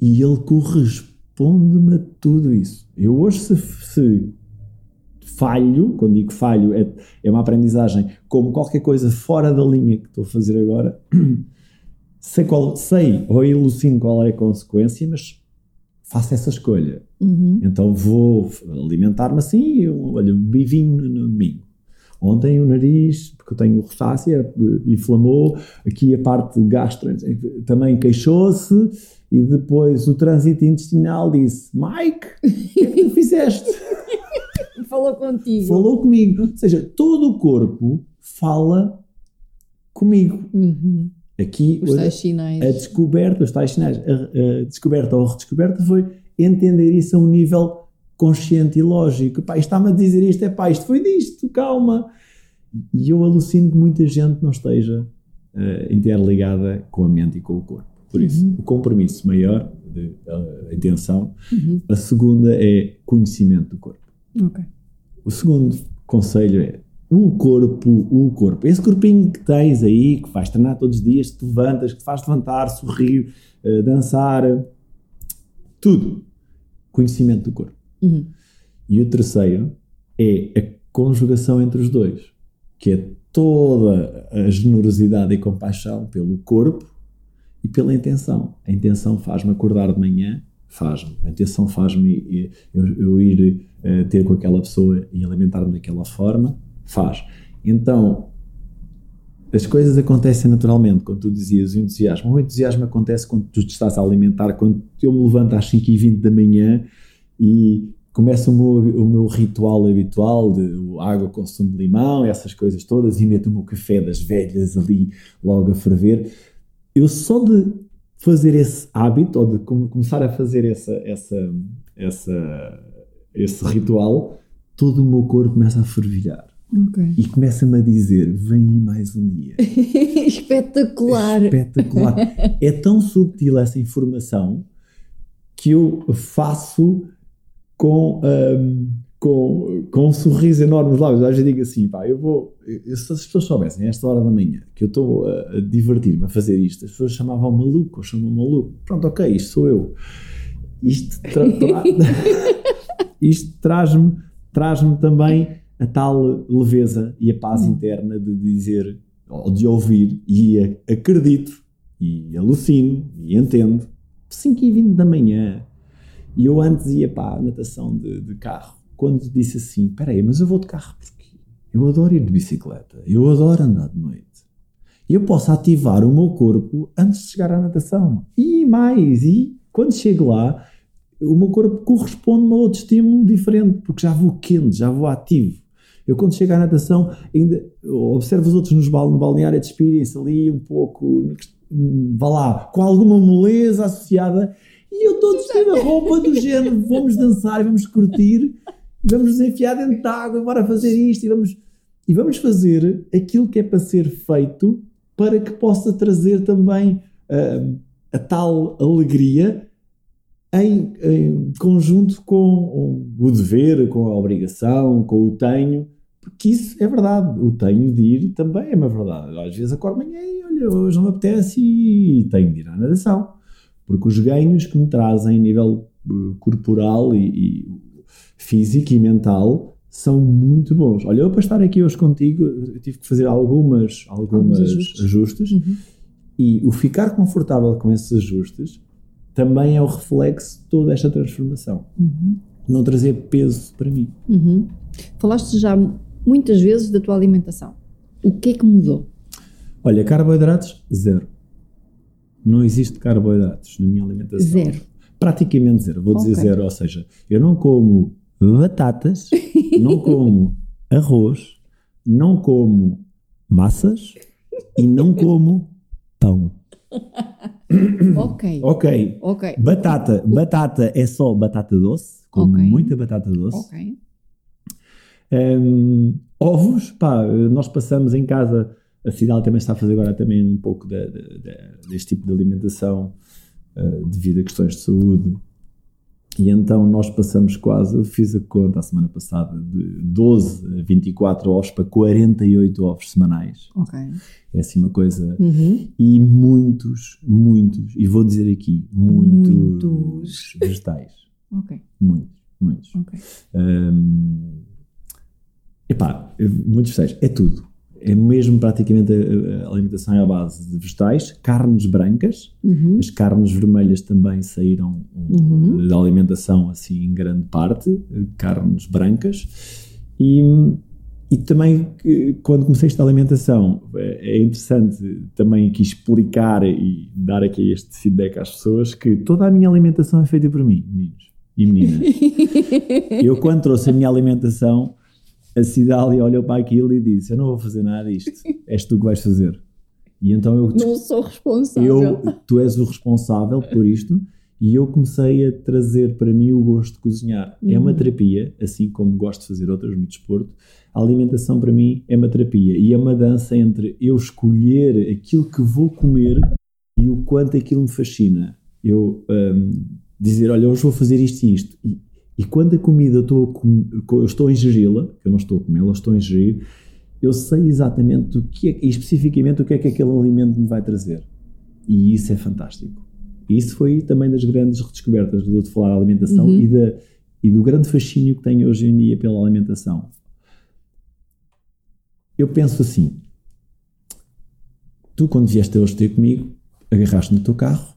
E ele corresponde-me a tudo isso. Eu hoje, se, se falho, quando digo falho, é, é uma aprendizagem, como qualquer coisa fora da linha que estou a fazer agora, [CLEARS THROAT] sei, qual, sei ou elucino qual é a consequência, mas faço essa escolha. Uhum. Então vou alimentar-me assim, olha, bebi vinho no domingo. Ontem o nariz, porque eu tenho rosácea, inflamou, aqui a parte gastro também queixou-se, e depois o trânsito intestinal disse: Mike, o que é que tu [LAUGHS] fizeste? Falou contigo. Falou comigo. Ou seja, todo o corpo fala comigo. Uhum. Aqui os tais sinais. a descoberta, os tais sinais, a, a, descoberta ou redescoberta foi entender isso a um nível consciente e lógico. Pá, está-me a dizer isto, é pá, isto foi disto, calma. E eu alucino que muita gente não esteja uh, interligada com a mente e com o corpo. Por isso, uhum. o compromisso maior, de, a, a intenção. Uhum. A segunda é conhecimento do corpo. Okay. O segundo conselho é o corpo, o corpo. Esse corpinho que tens aí, que vais treinar todos os dias, que te levantas, que te faz levantar, sorrir, uh, dançar, tudo. Conhecimento do corpo. Uhum. E o terceiro é a conjugação entre os dois, que é toda a generosidade e compaixão pelo corpo e pela intenção. A intenção faz-me acordar de manhã, faz-me. A intenção faz-me eu, eu, ir uh, ter com aquela pessoa e alimentar-me daquela forma faz. Então, as coisas acontecem naturalmente, quando tu dizias o entusiasmo. O entusiasmo acontece quando tu te estás a alimentar, quando eu me levanto às 5h20 da manhã e começa o meu, o meu ritual habitual de água com sumo de limão, essas coisas todas, e meto o meu café das velhas ali logo a ferver. Eu só de fazer esse hábito, ou de começar a fazer essa, essa, essa, esse ritual, todo o meu corpo começa a fervilhar. Okay. E começa-me a dizer: vem aí mais um dia. [LAUGHS] Espetacular! Espetacular! [LAUGHS] é tão subtil essa informação que eu faço com, um, com, com um sorriso enorme nos lábios. Às vezes digo assim, pá, eu vou. Eu, se as pessoas soubessem, a esta hora da manhã, que eu estou a, a divertir-me a fazer isto, as pessoas chamavam maluco, ou chamam maluco. Pronto, ok, isto sou eu. Isto, tra tra [LAUGHS] isto traz-me traz também a tal leveza e a paz interna de dizer, ou de ouvir, e acredito, e alucino, e entendo. 5 e 20 da manhã, e eu antes ia para a natação de, de carro, quando disse assim: Espera aí, mas eu vou de carro porque eu adoro ir de bicicleta, eu adoro andar de noite. Eu posso ativar o meu corpo antes de chegar à natação. E mais, e quando chego lá, o meu corpo corresponde a outro estímulo diferente, porque já vou quente, já vou ativo. Eu quando chego à natação, ainda observo os outros nos bal, no balneário de experiência ali um pouco, vá lá, com alguma moleza associada, e eu estou vestido a roupa do género, vamos dançar, vamos curtir, e vamos nos enfiar dentro da água, bora fazer isto, e vamos, e vamos fazer aquilo que é para ser feito para que possa trazer também uh, a tal alegria em, em, conjunto com o dever, com a obrigação, com o tenho, porque isso é verdade. O tenho de ir também é uma verdade. Às vezes acordo amanhã e olha, hoje não me apetece e tenho de ir à natação. Porque os ganhos que me trazem a nível uh, corporal e, e, físico e mental são muito bons. Olha, eu para estar aqui hoje contigo, tive que fazer algumas, algumas ajustes, ajustes uhum. e o ficar confortável com esses ajustes também é o reflexo de toda esta transformação. Uhum. Não trazer peso para mim. Uhum. Falaste já muitas vezes da tua alimentação. O que é que mudou? Olha, carboidratos, zero. Não existe carboidratos na minha alimentação. Zero. Praticamente zero. Vou dizer okay. zero, ou seja, eu não como batatas, [LAUGHS] não como arroz, não como massas e não como pão. [LAUGHS] ok. Ok. Ok. Batata. Batata é só batata doce, como okay. muita batata doce. Ok. Um, ovos, pá, nós passamos em casa a cidade também está a fazer agora também um pouco de, de, de, deste tipo de alimentação uh, devido a questões de saúde. E então nós passamos quase, eu fiz a conta a semana passada, de 12 a 24 ovos para 48 ovos semanais. Ok. É assim uma coisa. Uhum. E muitos, muitos, e vou dizer aqui, muitos, muitos. vegetais. ok. Muitos, muitos. Ok. Um, epá, muitos vegetais, é tudo é mesmo praticamente a, a alimentação é à base de vegetais, carnes brancas, uhum. as carnes vermelhas também saíram uhum. da alimentação assim em grande parte, carnes brancas, e, e também quando comecei esta alimentação é, é interessante também aqui explicar e dar aqui este feedback às pessoas que toda a minha alimentação é feita por mim, meninos e meninas. [LAUGHS] Eu quando trouxe a minha alimentação a Cidália olhou para aquilo e disse: Eu não vou fazer nada disto, [LAUGHS] és tu que vais fazer. E então eu. Não sou responsável. Eu, tu és o responsável por isto. E eu comecei a trazer para mim o gosto de cozinhar. Uhum. É uma uhum. terapia, assim como gosto de fazer outras no desporto. A alimentação para mim é uma terapia e é uma dança entre eu escolher aquilo que vou comer e o quanto aquilo me fascina. Eu um, dizer, olha, hoje vou fazer isto e isto. E e quando a comida eu estou a, eu estou a ingeri-la, que eu não estou a comê-la, estou a ingerir, eu sei exatamente o que é, especificamente o que é que aquele alimento me vai trazer. E isso é fantástico. E isso foi também das grandes redescobertas do de falar alimentação uhum. e, da, e do grande fascínio que tenho hoje em dia pela alimentação. Eu penso assim: tu, quando vieste hoje ter comigo, agarraste no teu carro,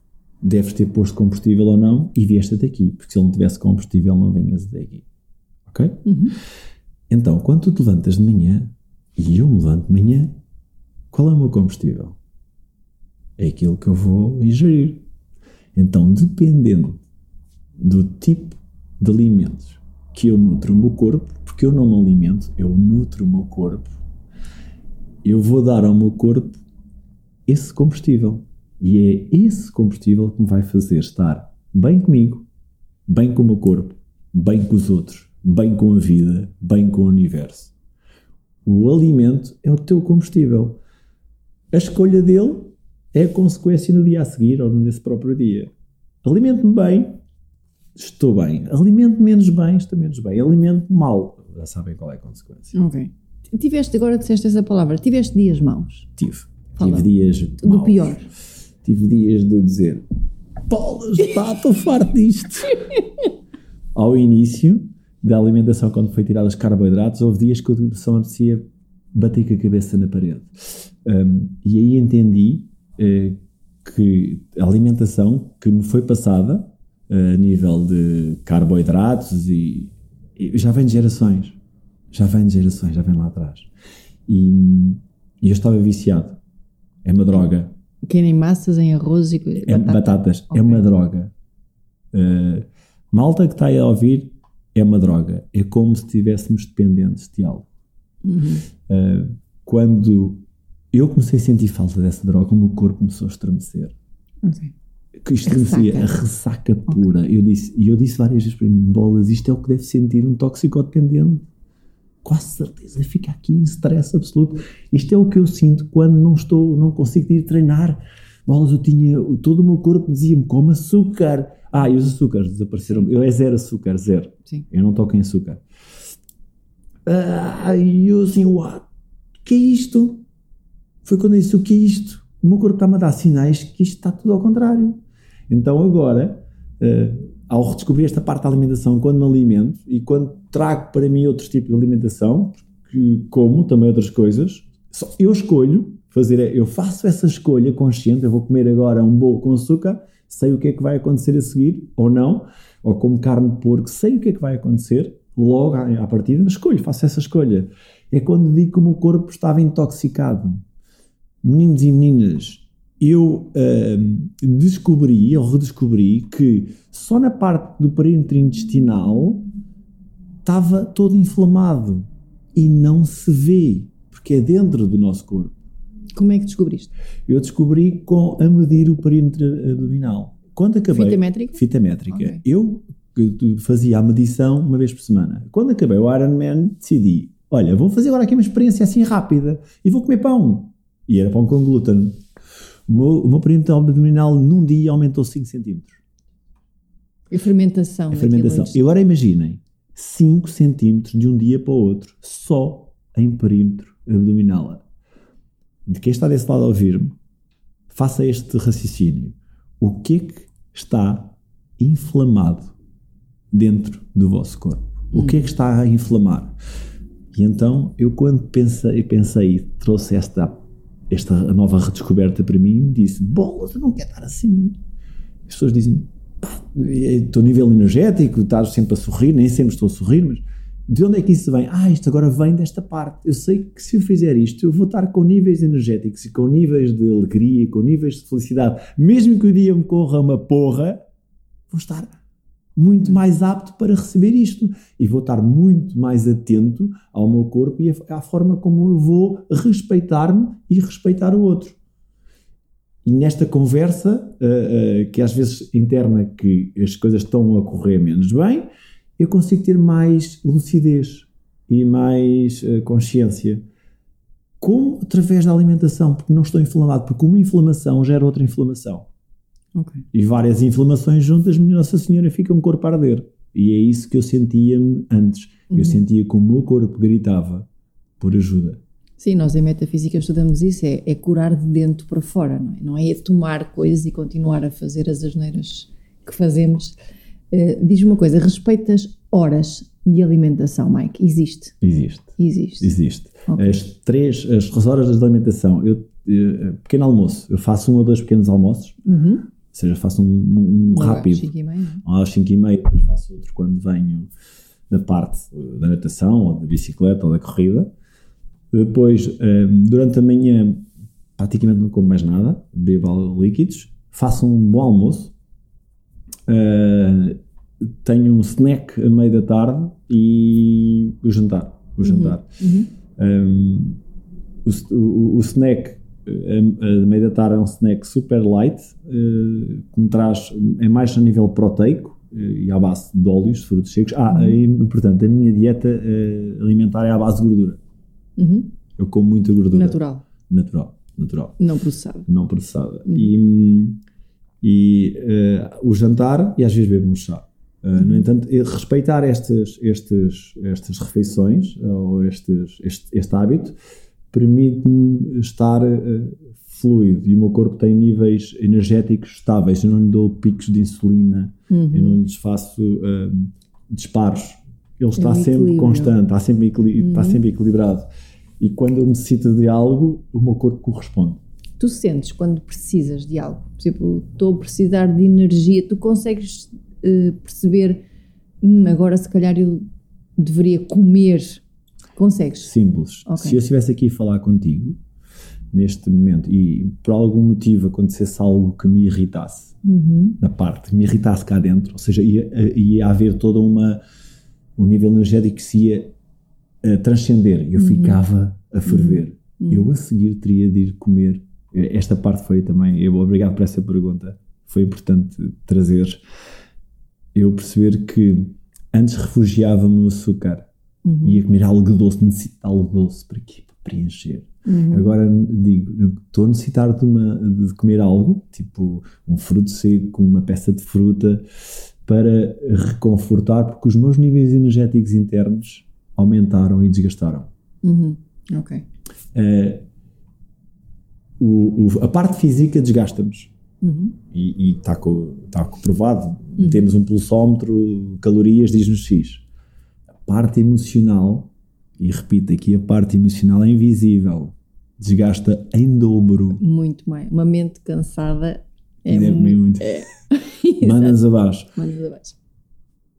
deves ter posto combustível ou não e vieste até aqui, porque se ele não tivesse combustível não vinhas até aqui. Ok? Uhum. Então, quando tu te levantas de manhã e eu me levanto de manhã, qual é o meu combustível? É aquilo que eu vou ingerir. Então, dependendo do tipo de alimentos que eu nutro o meu corpo, porque eu não me alimento, eu nutro o meu corpo, eu vou dar ao meu corpo esse combustível. E é esse combustível que me vai fazer estar bem comigo, bem com o meu corpo, bem com os outros, bem com a vida, bem com o universo. O alimento é o teu combustível. A escolha dele é a consequência no dia a seguir ou nesse próprio dia. Alimento-me bem, estou bem. Alimento menos bem, estou menos bem. Alimento mal, já sabem qual é a consequência. Ok. Tiveste, agora disseste essa palavra, tiveste dias maus. Tive. Fala. Tive dias Do maus. pior. Tive dias de dizer bolas, pá, estou farto disto. [LAUGHS] Ao início da alimentação, quando foi tirar os carboidratos, houve dias que eu só me apetecia bater com a cabeça na parede. Um, e aí entendi eh, que a alimentação que me foi passada eh, a nível de carboidratos e, e já vem de gerações. Já vem de gerações, já vem lá atrás. E, e eu estava viciado. É uma droga. Querem massas em arroz e É batata. batatas. É Ok. uma droga. Uh, malta que está aí a ouvir é uma droga. É como se estivéssemos dependentes de algo. Uhum. Uh, quando eu comecei a sentir falta dessa droga, o meu corpo começou a estremecer. Ok. Que estremecia, a Ressaca. ressaca pura. Eu disse, e eu disse várias vezes para mim: bolas, isto é o que deve sentir um toxicodependente. Quase certeza, fica aqui em stress absoluto. Isto é o que eu sinto quando não estou, não consigo ir treinar. Bolas, eu tinha, todo o meu corpo dizia-me: como açúcar. Ah, e os açúcares desapareceram. Eu é zero açúcar, zero. Sim. Eu não toco em açúcar. Ah, e eu assim, what? que é isto? Foi quando eu disse, o que é isto? O meu corpo está-me a dar sinais que isto está tudo ao contrário. Então agora, eh, ao redescobrir esta parte da alimentação, quando me alimento e quando trago para mim outros tipos de alimentação, que como também outras coisas, só eu escolho fazer, eu faço essa escolha consciente, eu vou comer agora um bolo com açúcar, sei o que é que vai acontecer a seguir, ou não, ou como carne de porco, sei o que é que vai acontecer, logo à partida, mas escolho, faço essa escolha. É quando digo que o meu corpo estava intoxicado. Meninos e meninas, eu ahm, descobri, ou redescobri, que só na parte do perímetro intestinal estava todo inflamado e não se vê, porque é dentro do nosso corpo. Como é que descobriste? Eu descobri com a medir o perímetro abdominal. Quando acabei. Fita métrica? Fita métrica. Ok. Eu fazia a medição uma vez por semana. Quando acabei o Ironman, decidi: olha, vou fazer agora aqui uma experiência assim rápida e vou comer pão. E era pão com glúten. O meu, o meu perímetro abdominal num dia aumentou 5 centímetros. A fermentação. A fermentação. antes. E agora imaginem: 5 centímetros de um dia para o outro, só em perímetro abdominal. De quem está desse lado a ouvir-me, faça este raciocínio. O que é que está inflamado dentro do vosso corpo? O que é que está a inflamar? E então, eu quando pensei, pensei trouxe esta, esta nova redescoberta para mim, disse, bolas, eu não quero estar assim. As pessoas dizem, pá, estou a nível energético, estás sempre a sorrir, nem sempre estou a sorrir, mas de onde é que isso vem? Ah, isto agora vem desta parte. Eu sei que se eu fizer isto, eu vou estar com níveis energéticos e com níveis de alegria, com níveis de felicidade. Mesmo que o dia me corra uma porra, vou estar muito mais apto para receber isto e vou estar muito mais atento ao meu corpo e à forma como eu vou respeitar-me e respeitar o outro. E nesta conversa, uh, uh, que às vezes interna que as coisas estão a correr menos bem, eu consigo ter mais lucidez e mais uh, consciência. Como? Através da alimentação, porque não estou inflamado, porque uma inflamação gera outra inflamação. Ok. E várias inflamações juntas, minha Nossa Senhora, fica um corpo a arder. E é isso que eu sentia-me antes. Uhum. Eu sentia que o meu corpo gritava por ajuda. Sim, nós em metafísica estudamos isso, é, é curar de dentro para fora, não é? Não é tomar coisas e continuar a fazer as asneiras que fazemos. Uh, Diz-me uma coisa, respeitas horas de alimentação, Mike? Existe? Existe. Existe. Existe. Ok. As três, as horas de alimentação, eu, eu, pequeno almoço, eu faço um ou dois pequenos almoços, Uhum. Ou seja, faço um, um Logo às rápido, cinco e meia, às 5 e meia, depois faço outro quando venho da parte uh, da natação, ou da bicicleta, ou da corrida. Depois, um, durante a manhã, praticamente não como mais nada, bebo líquidos, faço um bom almoço, uh, tenho um snack a meio da tarde e o jantar. O jantar. Uhum. Um, o, o, o snack a, a meio da tarde é um snack super light uh, que me traz, é mais a nível proteico uh, e à base de óleos, frutos secos. Ah, Uhum. e, portanto, a minha dieta uh, alimentar é à base de gordura. Uhum. Eu como muita gordura. Natural, Natural. Natural. não processado. Não processada. Uhum. E, e uh, o jantar, e às vezes bebo um chá. Uh, No entanto, eh, respeitar estas, estes, estas refeições ou estes, este, este hábito permite-me estar uh, fluido e o meu corpo tem níveis energéticos estáveis. Eu não lhe dou picos de insulina, eu não lhes faço uh, disparos. Ele está um sempre equilíbrio. constante, está sempre, equili- está sempre equilibrado. E quando eu necessito de algo, o meu corpo corresponde. Tu sentes quando precisas de algo, por exemplo, estou a precisar de energia, tu consegues eh, perceber, "Hum, agora se calhar eu deveria comer. Consegues? Simples. Ok. Se eu estivesse aqui a falar contigo, neste momento, e por algum motivo acontecesse algo que me irritasse, Uhum. na parte, me irritasse cá dentro, ou seja, ia, ia haver toda uma. um nível energético que se ia eh, transcender, Uhum. eu ficava a ferver. Eu a seguir teria de ir comer. Esta parte foi também. Eu, obrigado por essa pergunta. Foi importante trazer. Eu perceber que antes refugiava-me no açúcar. Uhum. Ia comer algo doce, necessito de algo doce para quê? Para preencher. Uhum. Agora digo, estou a necessitar de, uma, de comer algo, tipo um fruto seco, uma peça de fruta, para reconfortar, porque os meus níveis energéticos internos aumentaram e desgastaram. Uhum. Ok. Eh, o- o- a parte física desgasta-nos. Uhum. E está tá comprovado. Temos um pulsómetro, calorias, diz-nos X. Parte emocional, e repito aqui, a parte emocional é invisível. Desgasta em dobro. Muito mais. Uma mente cansada é deve comer muito. muito. [LAUGHS] É. Manas abaixo. Manas abaixo.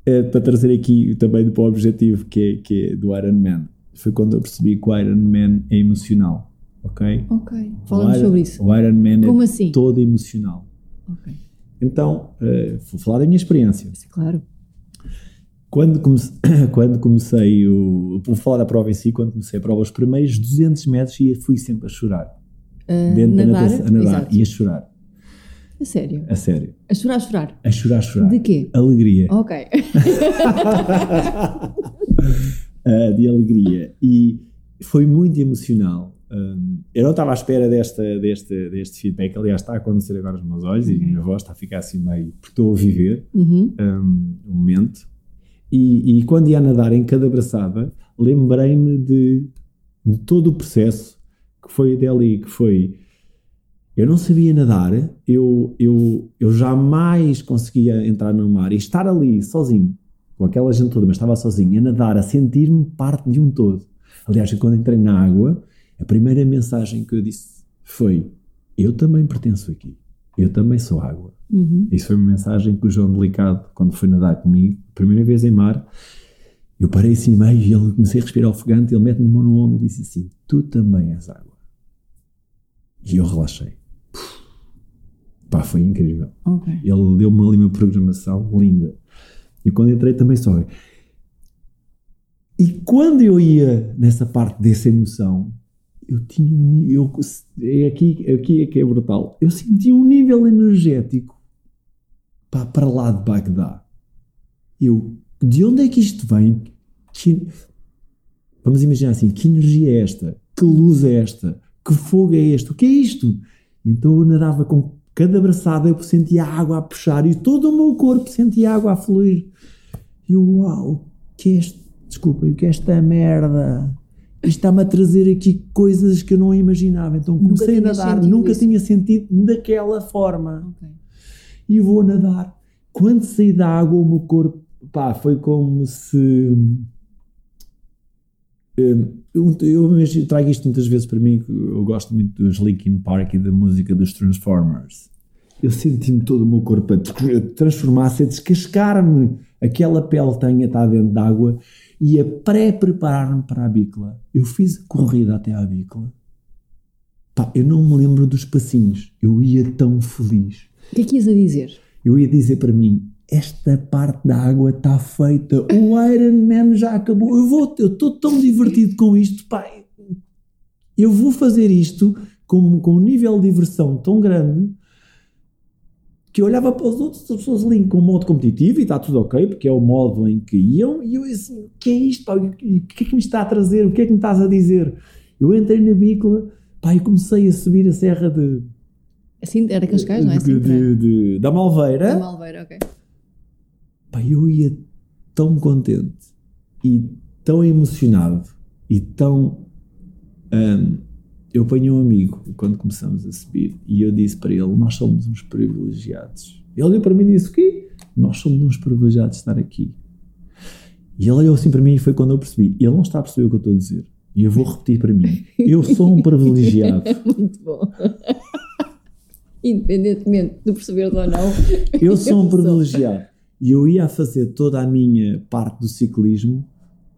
É, para trazer aqui também para o objetivo que é, que é do Iron Man. Foi quando eu percebi que o Iron Man é emocional. Ok? Ok. Falamos sobre isso. O Iron Man Como é assim? todo emocional. Ok. Então, eh, vou falar da minha experiência. Sim, claro. Quando comecei, [COUGHS] quando comecei o. Vou falar da prova em si, quando comecei a prova, os primeiros 200 metros ia, fui sempre a chorar. Ah, Dentro da nadar? natação, a nadar. Exato. E a chorar. A sério. A sério. A chorar, a chorar. A chorar, a chorar. De quê? Alegria. Ok. [LAUGHS] [LAUGHS] Ah, de alegria. E foi muito emocional. Um, eu não estava à espera desta, deste, deste feedback. Aliás, está a acontecer agora nos meus olhos e a minha voz está a ficar assim meio. Porque estou a viver Uhum. um, um momento. E, e quando ia nadar em cada braçada, lembrei-me de, de todo o processo que foi até ali, que foi... Eu não sabia nadar, eu, eu, eu jamais conseguia entrar no mar e estar ali sozinho, com aquela gente toda, mas estava sozinho, a nadar, a sentir-me parte de um todo. Aliás, quando entrei na água, a primeira mensagem que eu disse foi: Eu também pertenço aqui, eu também sou água. Uhum. Isso foi uma mensagem que o João Delicado, quando foi nadar comigo, primeira vez em mar, eu parei assim meio e ele comecei a respirar ofegante, ele mete-me a mão no ombro e disse assim, tu também és água. E eu relaxei. Pá, foi incrível. Ok. Ele deu-me ali uma programação linda. E quando entrei também só. E quando eu ia nessa parte dessa emoção, eu tinha um eu é aqui, aqui é que é brutal. Eu sentia um nível energético pá, para lá de Bagdá. Eu, de onde é que isto vem? Que- vamos imaginar assim, que energia é esta? Que luz é esta? Que fogo é este? O que é isto? Então eu nadava com cada abraçada, eu sentia a água a puxar e todo o meu corpo sentia a água a fluir. E eu, uau, que é este? Desculpa, o que é esta merda? Está-me a trazer aqui coisas que eu não imaginava. Então Nunca comecei a nadar, nunca isso? tinha sentido daquela forma Ok. e vou nadar. Quando saí da água, o meu corpo, pá, foi como se. hum, Eu, eu imagino- trago isto muitas vezes para mim, que eu gosto muito dos Linkin Park e da música dos Transformers. Eu senti-me todo o meu corpo a tra- transformar-se, a descascar-me. Aquela pele tenha está dentro de água e a pré-preparar-me para a bicla. Eu fiz corrida até à bicla. Pá, eu não me lembro dos passinhos. Eu ia tão feliz O que é que ias a dizer? eu ia dizer para mim: esta parte da água está feita, o Iron Man já acabou. Eu vou, eu estou tão divertido com isto, pai. Eu vou fazer isto com, com um nível de diversão tão grande que eu olhava para os outros as pessoas ali com modo competitivo e está tudo ok, porque é o modo em que iam, e eu assim, o que é isto, pá? O que é que me está a trazer? O que é que me estás a dizer? Eu entrei na bicla, pá, e comecei a subir a serra de, Assim, era Cascais, não é? de- Assim, de- de- da Malveira. Da Malveira, ok. Pá, eu ia tão contente e tão emocionado e tão. hum, eu apanhei um amigo quando começamos a subir e eu disse para ele: Nós somos uns privilegiados. Ele olhou para mim e disse: O quê? Nós somos uns privilegiados de estar aqui. E ele olhou assim para mim e foi quando eu percebi: Ele não está a perceber o que eu estou a dizer. E eu vou repetir para mim: Eu sou um [LAUGHS] privilegiado. É muito bom. Independentemente de perceber ou não. Eu sou um privilegiado. E eu ia fazer toda a minha parte do ciclismo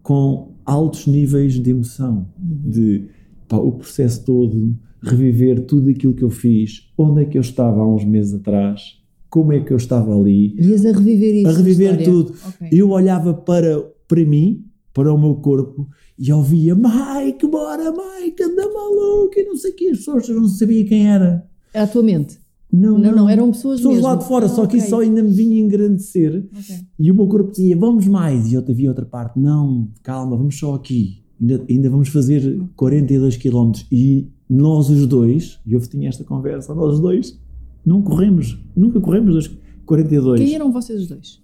com altos níveis de emoção. De pá, o processo todo, reviver tudo aquilo que eu fiz, onde é que eu estava há uns meses atrás, como é que eu estava ali, Ias a reviver isso. a reviver tudo. Ok. Eu olhava para, para mim, para o meu corpo, e ouvia Mike, bora Mike, anda maluco, e não sei o que, as pessoas não sabiam quem era. Era a tua mente. Não, Não, não, eram pessoas pessoas lá mesmo. de fora, Ah, só que isso só ainda me vinha engrandecer. Ok. E o meu corpo dizia, vamos mais. E eu havia outra parte, não, calma, vamos só aqui. Ainda, ainda vamos fazer 42 km. E nós os dois, e eu tinha esta conversa, nós os dois, não corremos, nunca corremos os 42. Quem eram vocês os dois?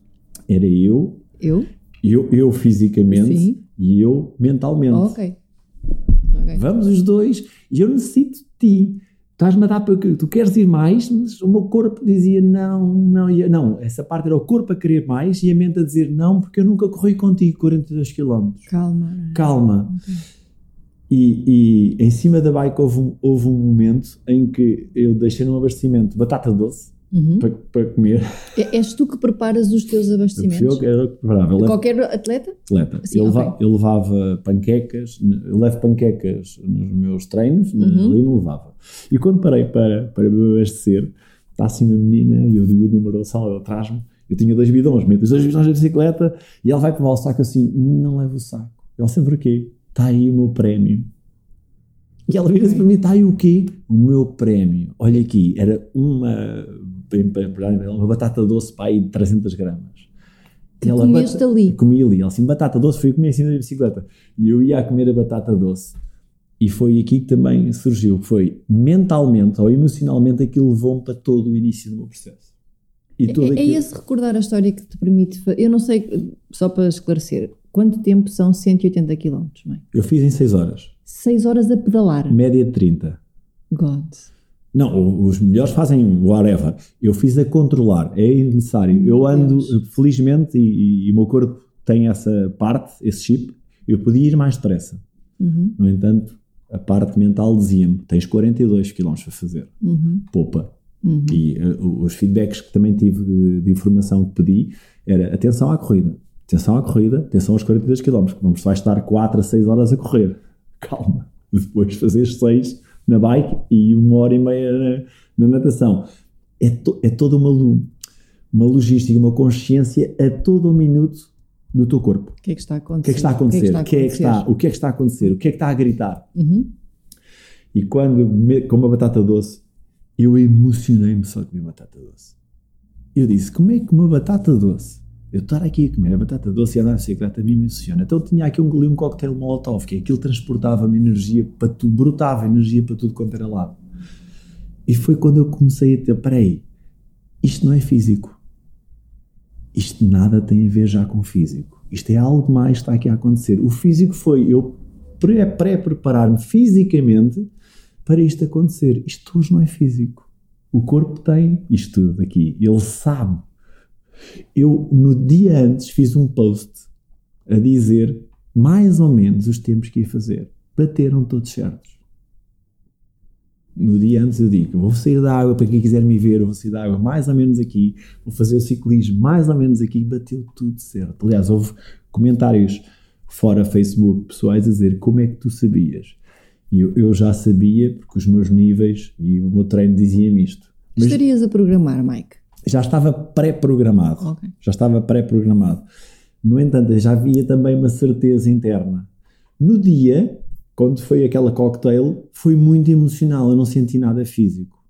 Era eu, Eu? eu, eu fisicamente Sim. e eu mentalmente. ok. Ok. Vamos os dois e eu necessito de ti. Estás-me a dar para que tu queres ir mais, mas o meu corpo dizia não, não, não. Essa parte era o corpo a querer mais e a mente a dizer não, porque eu nunca corri contigo 42 km. Calma. Calma. Ok. E, e em cima da bike houve um, houve um momento em que eu deixei num abastecimento batata doce Uhum. para, para comer. É- És tu que preparas os teus [LAUGHS] Eu abastecimentos? eu era o que preparava. Levo- Qualquer atleta? atleta. Sim, eu, ok. leva- eu levava panquecas, eu levo panquecas nos meus treinos, Uhum. ali não levava. E quando parei para, para me abastecer, está assim uma menina, e eu digo o número da sala, ela traz-me, eu tinha dois bidões, meto os dois bidões na bicicleta, e ela vai para o saco assim, não levo o saco. Ela sempre o quê? Está aí o meu prémio. E ela vira-se para mim, está aí o quê? O meu prémio. Olha aqui, era uma, uma batata doce para aí de 300 gramas. Que Ela comeste ali. Comi ali. Ela assim, batata doce, fui comer em cima da bicicleta. E eu ia a comer a batata doce. E foi aqui que também surgiu. Foi mentalmente ou emocionalmente aquilo levou-me para todo o início do meu processo. E É, é aquilo- esse recordar a história que te permite. Eu não sei, só para esclarecer, quanto tempo são 180 km, mãe? Eu fiz em 6 horas. 6 horas a pedalar. Média de 30. God. Não, os melhores fazem whatever. Eu fiz a controlar, é necessário. Eu ando, felizmente, e, e o meu corpo tem essa parte, esse chip, eu podia ir mais depressa. Uhum, No entanto, a parte mental dizia-me: tens 42 km para fazer, uhum, poupa. uhum. E eh, os feedbacks que também tive de, de informação que pedi era atenção à corrida, atenção à corrida, atenção aos 42 km, que vamos vai estar 4 a 6 horas a correr. [LAUGHS] Calma, depois fazer 6 na bike e uma hora e meia na, na natação. É, to- é toda uma, uma logística, uma consciência a todo o minuto do teu corpo. O que é que está a O acontecer? que é que está a acontecer? O O que é que está, o que é que está a acontecer? O que é que está a gritar? Uhum. E quando, me- com uma batata doce, eu emocionei-me só de comer batata doce. Eu disse, como é que uma batata doce, eu estar aqui a comer a batata doce e andar na bicicleta, a mim me emociona. Então tinha aqui um, um coquetel molotov, que aquilo transportava-me energia para tudo, brotava energia para tudo quanto era lado. E foi quando eu comecei a ter, peraí, isto não é físico. Isto nada tem a ver já com físico. Isto é algo mais que está aqui a acontecer. O físico foi eu pré- pré-preparar-me fisicamente para isto acontecer. Isto hoje não é físico. O corpo tem isto tudo aqui. Ele sabe. Eu, no dia antes, fiz um post a dizer mais ou menos os tempos que ia fazer. Bateram todos certos. No dia antes eu digo, vou sair da água para quem quiser me ver, vou sair da água mais ou menos aqui, vou fazer o ciclismo mais ou menos aqui, bateu tudo certo. Aliás, houve comentários fora Facebook pessoais a dizer como é que tu sabias? E eu, eu já sabia, porque os meus níveis e o meu treino diziam-me isto. Mas Estarias a programar, Mike? Já estava pré-programado. Ok. Já estava pré-programado. No entanto, já havia também uma certeza interna. No dia, quando foi aquela cocktail, foi muito emocional. Eu não senti nada físico.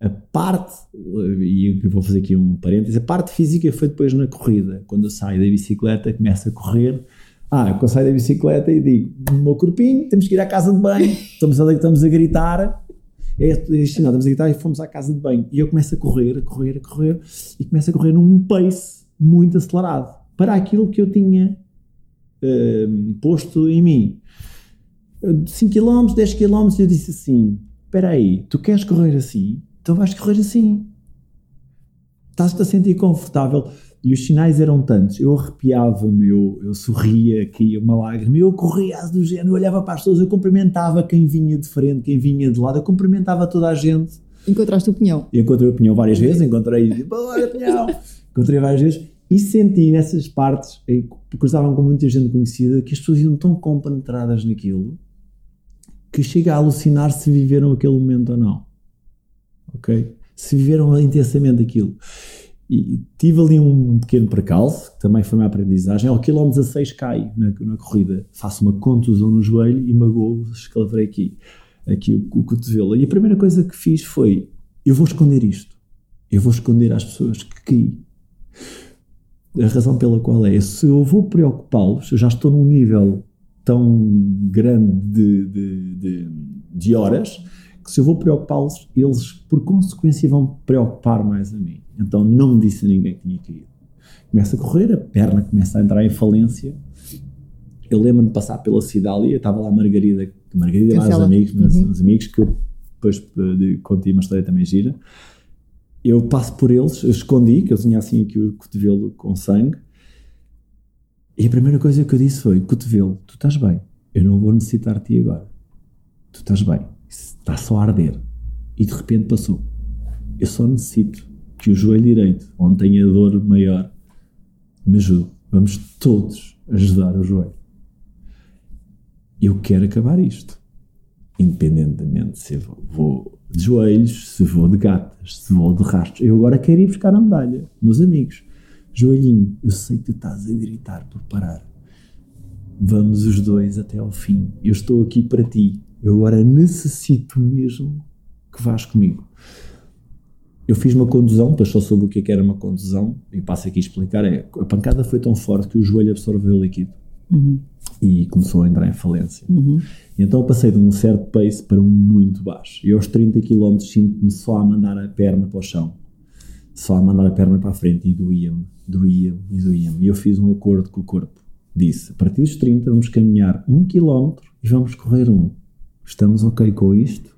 A parte, e eu vou fazer aqui um parênteses, a parte física foi depois na corrida. Quando eu saio da bicicleta, começo a correr. Ah, quando eu saio da bicicleta e digo: meu corpinho, temos que ir à casa de banho. Estamos a, estamos a gritar. É, estamos a gritar e fomos à casa de banho. E eu começo a correr, a correr, a correr, e começo a correr num pace muito acelerado para aquilo que eu tinha uh, posto em mim. 5 km, 10 km, eu disse assim: Espera aí, tu queres correr assim? Então vais correr assim. Estás-te a sentir confortável. E os sinais eram tantos. Eu arrepiava-me, eu, eu sorria, caía uma lágrima, eu corria do género, eu olhava para as pessoas, eu cumprimentava quem vinha de frente, quem vinha de lado, eu cumprimentava toda a gente. Encontraste o pinhão? Encontrei o pinhão várias vezes, encontrei, olha pinhão, encontrei várias vezes. E senti nessas partes, cruzavam com muita gente conhecida, que as pessoas iam tão compenetradas naquilo que chega a alucinar se viveram aquele momento ou não. Ok? Se viveram intensamente aquilo. E tive ali um pequeno percalço, que também foi uma aprendizagem. Ao quilómetro 16 caio na, na corrida, faço uma contusão no joelho e magoo, escalavrei aqui, aqui o, o cotovelo. E a primeira coisa que fiz foi: eu vou esconder isto. Eu vou esconder às pessoas que caí. A razão pela qual é, se eu vou preocupá-los, eu já estou num nível tão grande de, de, de, de horas que se eu vou preocupá-los, eles por consequência vão preocupar mais a mim. Então não me disse a ninguém que tinha caído. Começa a correr, a perna começa a entrar em falência. Eu lembro-me de passar pela cidade e estava lá a Margarida, Margarida mais amigos, mas uhum. os amigos que eu depois contei uma história também gira. Eu passo por eles, eu escondi, que eu tinha assim aqui o cotovelo com sangue. E a primeira coisa que eu disse foi: cotovelo, tu estás bem, eu não vou necessitar de ti agora. Tu estás bem, está só a arder. E de repente passou. Eu só necessito que o joelho direito, onde tem a dor maior, me ajude. Vamos todos ajudar o joelho. Eu quero acabar isto. Independentemente se vou, vou de joelhos, se vou de gatas, se vou de rastros. Eu agora quero ir buscar a medalha. Meus amigos, joelhinho, eu sei que tu estás a gritar por parar. Vamos os dois até ao fim. Eu estou aqui para ti. Eu agora necessito mesmo que vás comigo. Eu fiz uma contusão, depois só soube o que, é que era uma contusão, e passo aqui a explicar, é, a pancada foi tão forte que o joelho absorveu o líquido. Uhum. E começou a entrar em falência. Uhum. Então eu passei de um certo pace para um muito baixo. E aos 30 km sinto-me só a mandar a perna para o chão. Só a mandar a perna para a frente e doía-me, doía-me e doía-me. E eu fiz um acordo com o corpo. Disse, a partir dos 30 vamos caminhar um quilómetro e vamos correr um. Estamos ok com isto?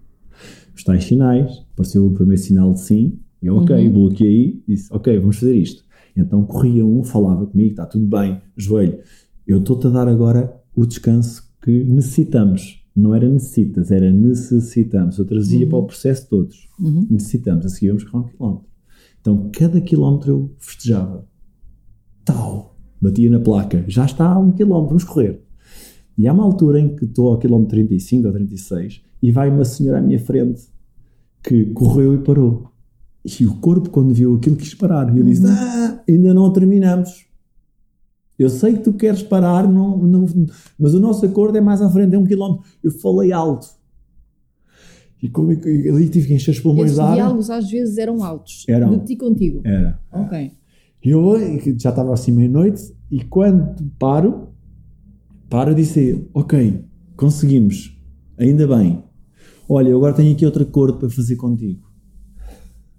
Os tais sinais, apareceu o primeiro sinal de sim, eu, ok, uhum. bloqueei, disse, ok, vamos fazer isto. Então corria um, falava comigo, está tudo bem, joelho, eu estou-te a dar agora o descanso que necessitamos. Não era necessitas, era necessitamos. Eu trazia uhum. para o processo todos. Uhum. Necessitamos, a seguir vamos correr um quilómetro. Então, cada quilómetro eu festejava. Tal, batia na placa, já está a um quilómetro, vamos correr. E há uma altura em que estou ao quilómetro 35 ou 36 e vai uma senhora à minha frente que correu e parou. E o corpo, quando viu aquilo, quis parar. E eu disse: uhum. Ah, ainda não terminamos. Eu sei que tu queres parar, não, não, mas o nosso acordo é mais à frente, é um quilómetro. Eu falei alto. E como é ali tive que encher os pulmões de ar. Os diálogos às vezes eram altos. Eram. De ti contigo. Era. Ok. Eu já estava assim meia-noite e quando paro, paro e disse: Ok, conseguimos, ainda bem. Olha, eu agora tenho aqui outro acordo para fazer contigo.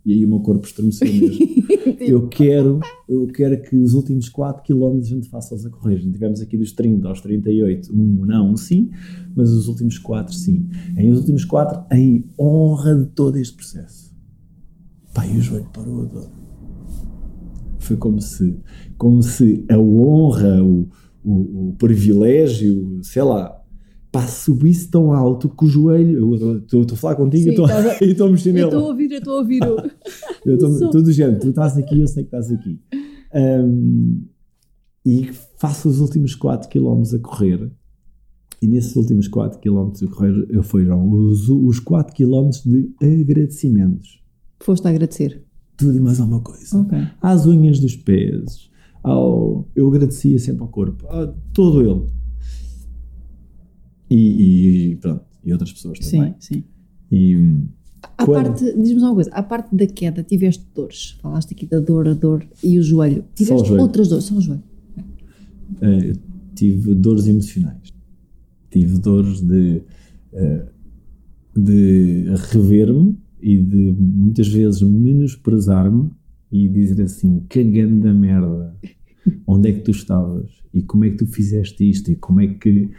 E aí o meu corpo estremeceu mesmo. [LAUGHS] eu quero, eu quero que os últimos 4 km a gente faça-os a correr. Gente tivemos aqui dos 30 aos 38, um não, um sim, mas os últimos 4 sim. Em os últimos 4, em honra de todo este processo. Pai, o joelho parou a dor. Foi como se, como se a honra, o, o, o privilégio, sei lá, pá, subisse tão alto que o joelho. Estou a falar contigo Sim, e estou a mexer nele. Estou a ouvir, estou a ouvir. eu estou [LAUGHS] género, tu estás aqui, eu sei que estás aqui. Um, e faço os últimos 4 km a correr. E nesses últimos 4 km a correr, eu foram os, os 4 km de agradecimentos. Foste a agradecer? Tudo e mais alguma coisa. Okay. Às unhas dos pés, ao, eu agradecia sempre ao corpo, a todo ele e, e, pronto, e outras pessoas também. Sim, sim. E, a quando... parte, diz-me uma coisa, a parte da queda, tiveste dores, falaste aqui da dor, a dor e o joelho, tiveste joelho. outras dores, só o joelho? Uh, tive dores emocionais, tive dores de, uh, de rever-me e de muitas vezes menosprezar-me e dizer assim: que grande merda, onde é que tu estavas? E como é que tu fizeste isto? E como é que.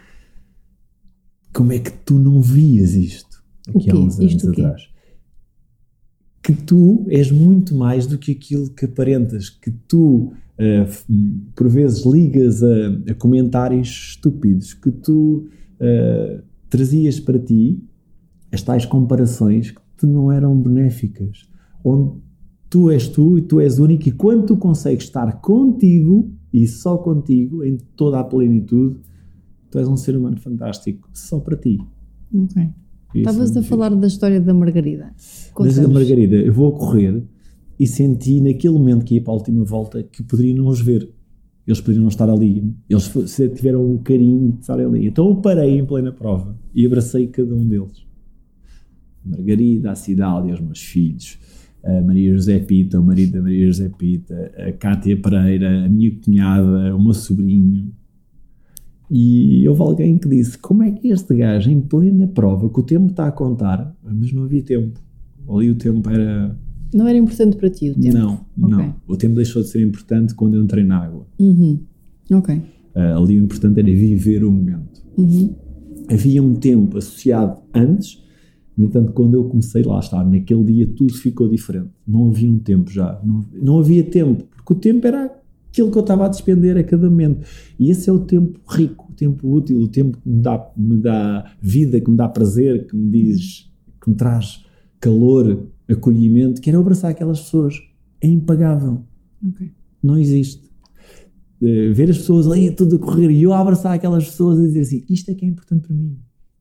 Como é que tu não vias isto? Aqui há uns anos atrás. Que tu és muito mais do que aquilo que aparentas, que tu f- por vezes ligas a, a comentários estúpidos, que tu eh, trazias para ti as tais comparações que te não eram benéficas, onde tu és tu e tu és único, e quando tu consegues estar contigo e só contigo, em toda a plenitude, tu és um ser humano fantástico, só para ti. Ok. Estavas é a falar da história da Margarida. Mas a Conta-nos. Margarida, eu vou correr e senti naquele momento que ia para a última volta que poderia não os ver. Eles poderiam não estar ali. Eles tiveram o carinho de estarem ali. Então eu parei em plena prova e abracei cada um deles. A Margarida, a Cidália, os meus filhos, a Maria José Pita, o marido da Maria José Pita, a Cátia Pereira, a minha cunhada, o meu sobrinho. E houve alguém que disse: Como é que este gajo, em plena prova, que o tempo está a contar, mas não havia tempo. Ali o tempo era. Não era importante para ti o tempo? Não, não. Ok. O tempo deixou de ser importante quando eu entrei na água. Uhum. Ok. Ah, ali o importante era viver o momento. Uhum. Havia um tempo associado antes, no entanto, quando eu comecei lá a estar, naquele dia tudo ficou diferente. Não havia um tempo já. Não, não havia tempo, porque o tempo era aquilo que eu estava a despender a cada momento. E esse é o tempo rico, o tempo útil, o tempo que me dá, me dá vida, que me dá prazer, que me diz, que me traz calor, acolhimento. Quero abraçar aquelas pessoas. É impagável. Ok. Não existe. Eh, ver as pessoas ali tudo a correr e eu a abraçar aquelas pessoas e dizer assim: isto é que é importante para mim.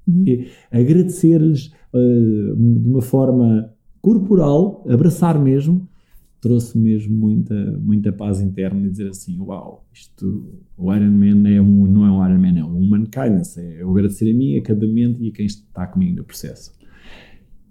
Uhum. Agradecer-lhes eh, de uma forma corporal, abraçar mesmo, trouxe mesmo muita, muita paz interna e dizer assim: uau, isto, o Iron Man é um, não é um Iron Man, é um human kindness. É eu agradecer a mim, a cada momento e a quem está comigo no processo.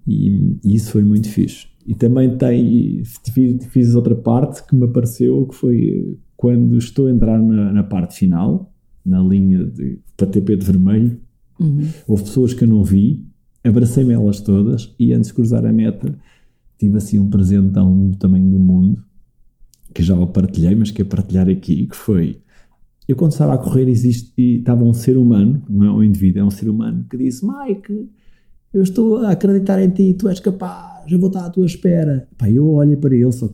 E, e isso foi muito fixe. E também tem, fiz, fiz outra parte que me apareceu, que foi eh, quando estou a entrar na, na parte final, na linha de para tapete vermelho, Uhum. houve pessoas que eu não vi, abracei-me elas todas e antes de cruzar a meta tive assim um presentão do tamanho do mundo, que já o partilhei, mas que é partilhar aqui, que foi, eu quando estava a correr existe, e estava um ser humano, não é um indivíduo, é um ser humano, que disse, Mike, eu estou a acreditar em ti, tu és capaz, eu vou estar à tua espera. Pá, eu olhei para ele, só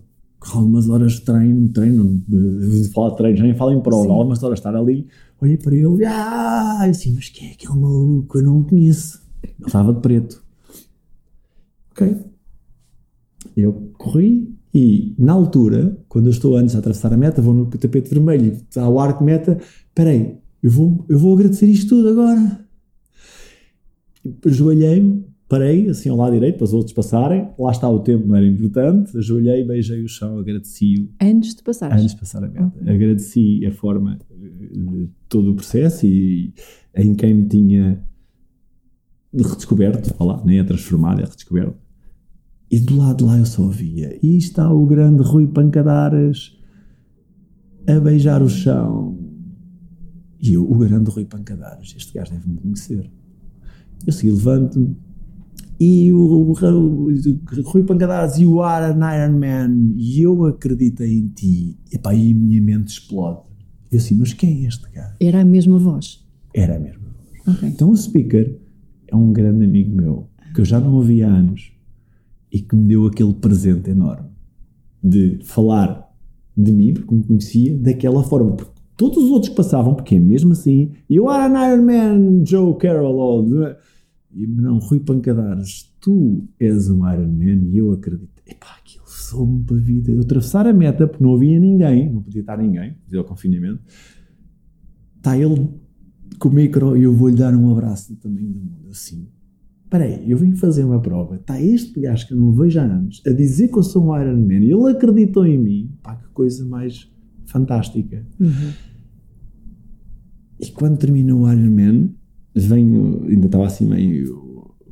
algumas horas de treino, treino, de, de treino, já nem falo em prova, Sim. algumas horas de estar ali, olhei para ele, ah, assim, mas quem é aquele maluco? Eu não o conheço. Ele estava de preto. Ok. Eu corri e, na altura, quando eu estou antes a atravessar a meta, vou no tapete vermelho, está ao arco de meta, peraí, eu vou, eu vou agradecer isto tudo agora. Ajoelhei-me, parei, assim ao lado direito, para os outros passarem, lá está o tempo, não era importante, ajoelhei, beijei o chão, agradeci-o Antes de passares. antes de passar a meta. Agradeci a forma eh, de todo o processo e em quem me tinha redescoberto, lá, nem é transformado, é redescoberto. E do lado de lá eu só ouvia. E está o grande Rui Pancadares a beijar o chão. E eu, o grande Rui Pancadares, este gajo deve-me conhecer. Eu segui, levanto-me. E o, o, o, o Rui Pancadares, you are an Iron Man. E eu acreditei em ti. E pá, aí a minha mente explode. Eu assim, mas quem é este gajo? Era a mesma voz. Era mesmo. Ok. Então o speaker é um grande amigo meu, que eu já não ouvi há anos e que me deu aquele presente enorme de falar de mim, porque me conhecia, daquela forma. Porque todos os outros passavam, porque é mesmo assim, you are an Iron Man, Joe Carroll, ou, não, Rui Pancadares, tu és um Iron Man e eu acredito. Epá, aquilo soube-me para a vida. Eu atravessar a meta, porque não havia ninguém, não podia estar ninguém, devido ao confinamento. Está ele com o micro e eu vou-lhe dar um abraço do tamanho do mundo, assim. Espera aí, eu vim fazer uma prova. Está este gajo que eu não vejo há anos a dizer que eu sou um Iron Man e ele acreditou em mim. Pá, que coisa mais fantástica. Uhum. E quando terminou o Iron Man, venho, ainda estava assim meio,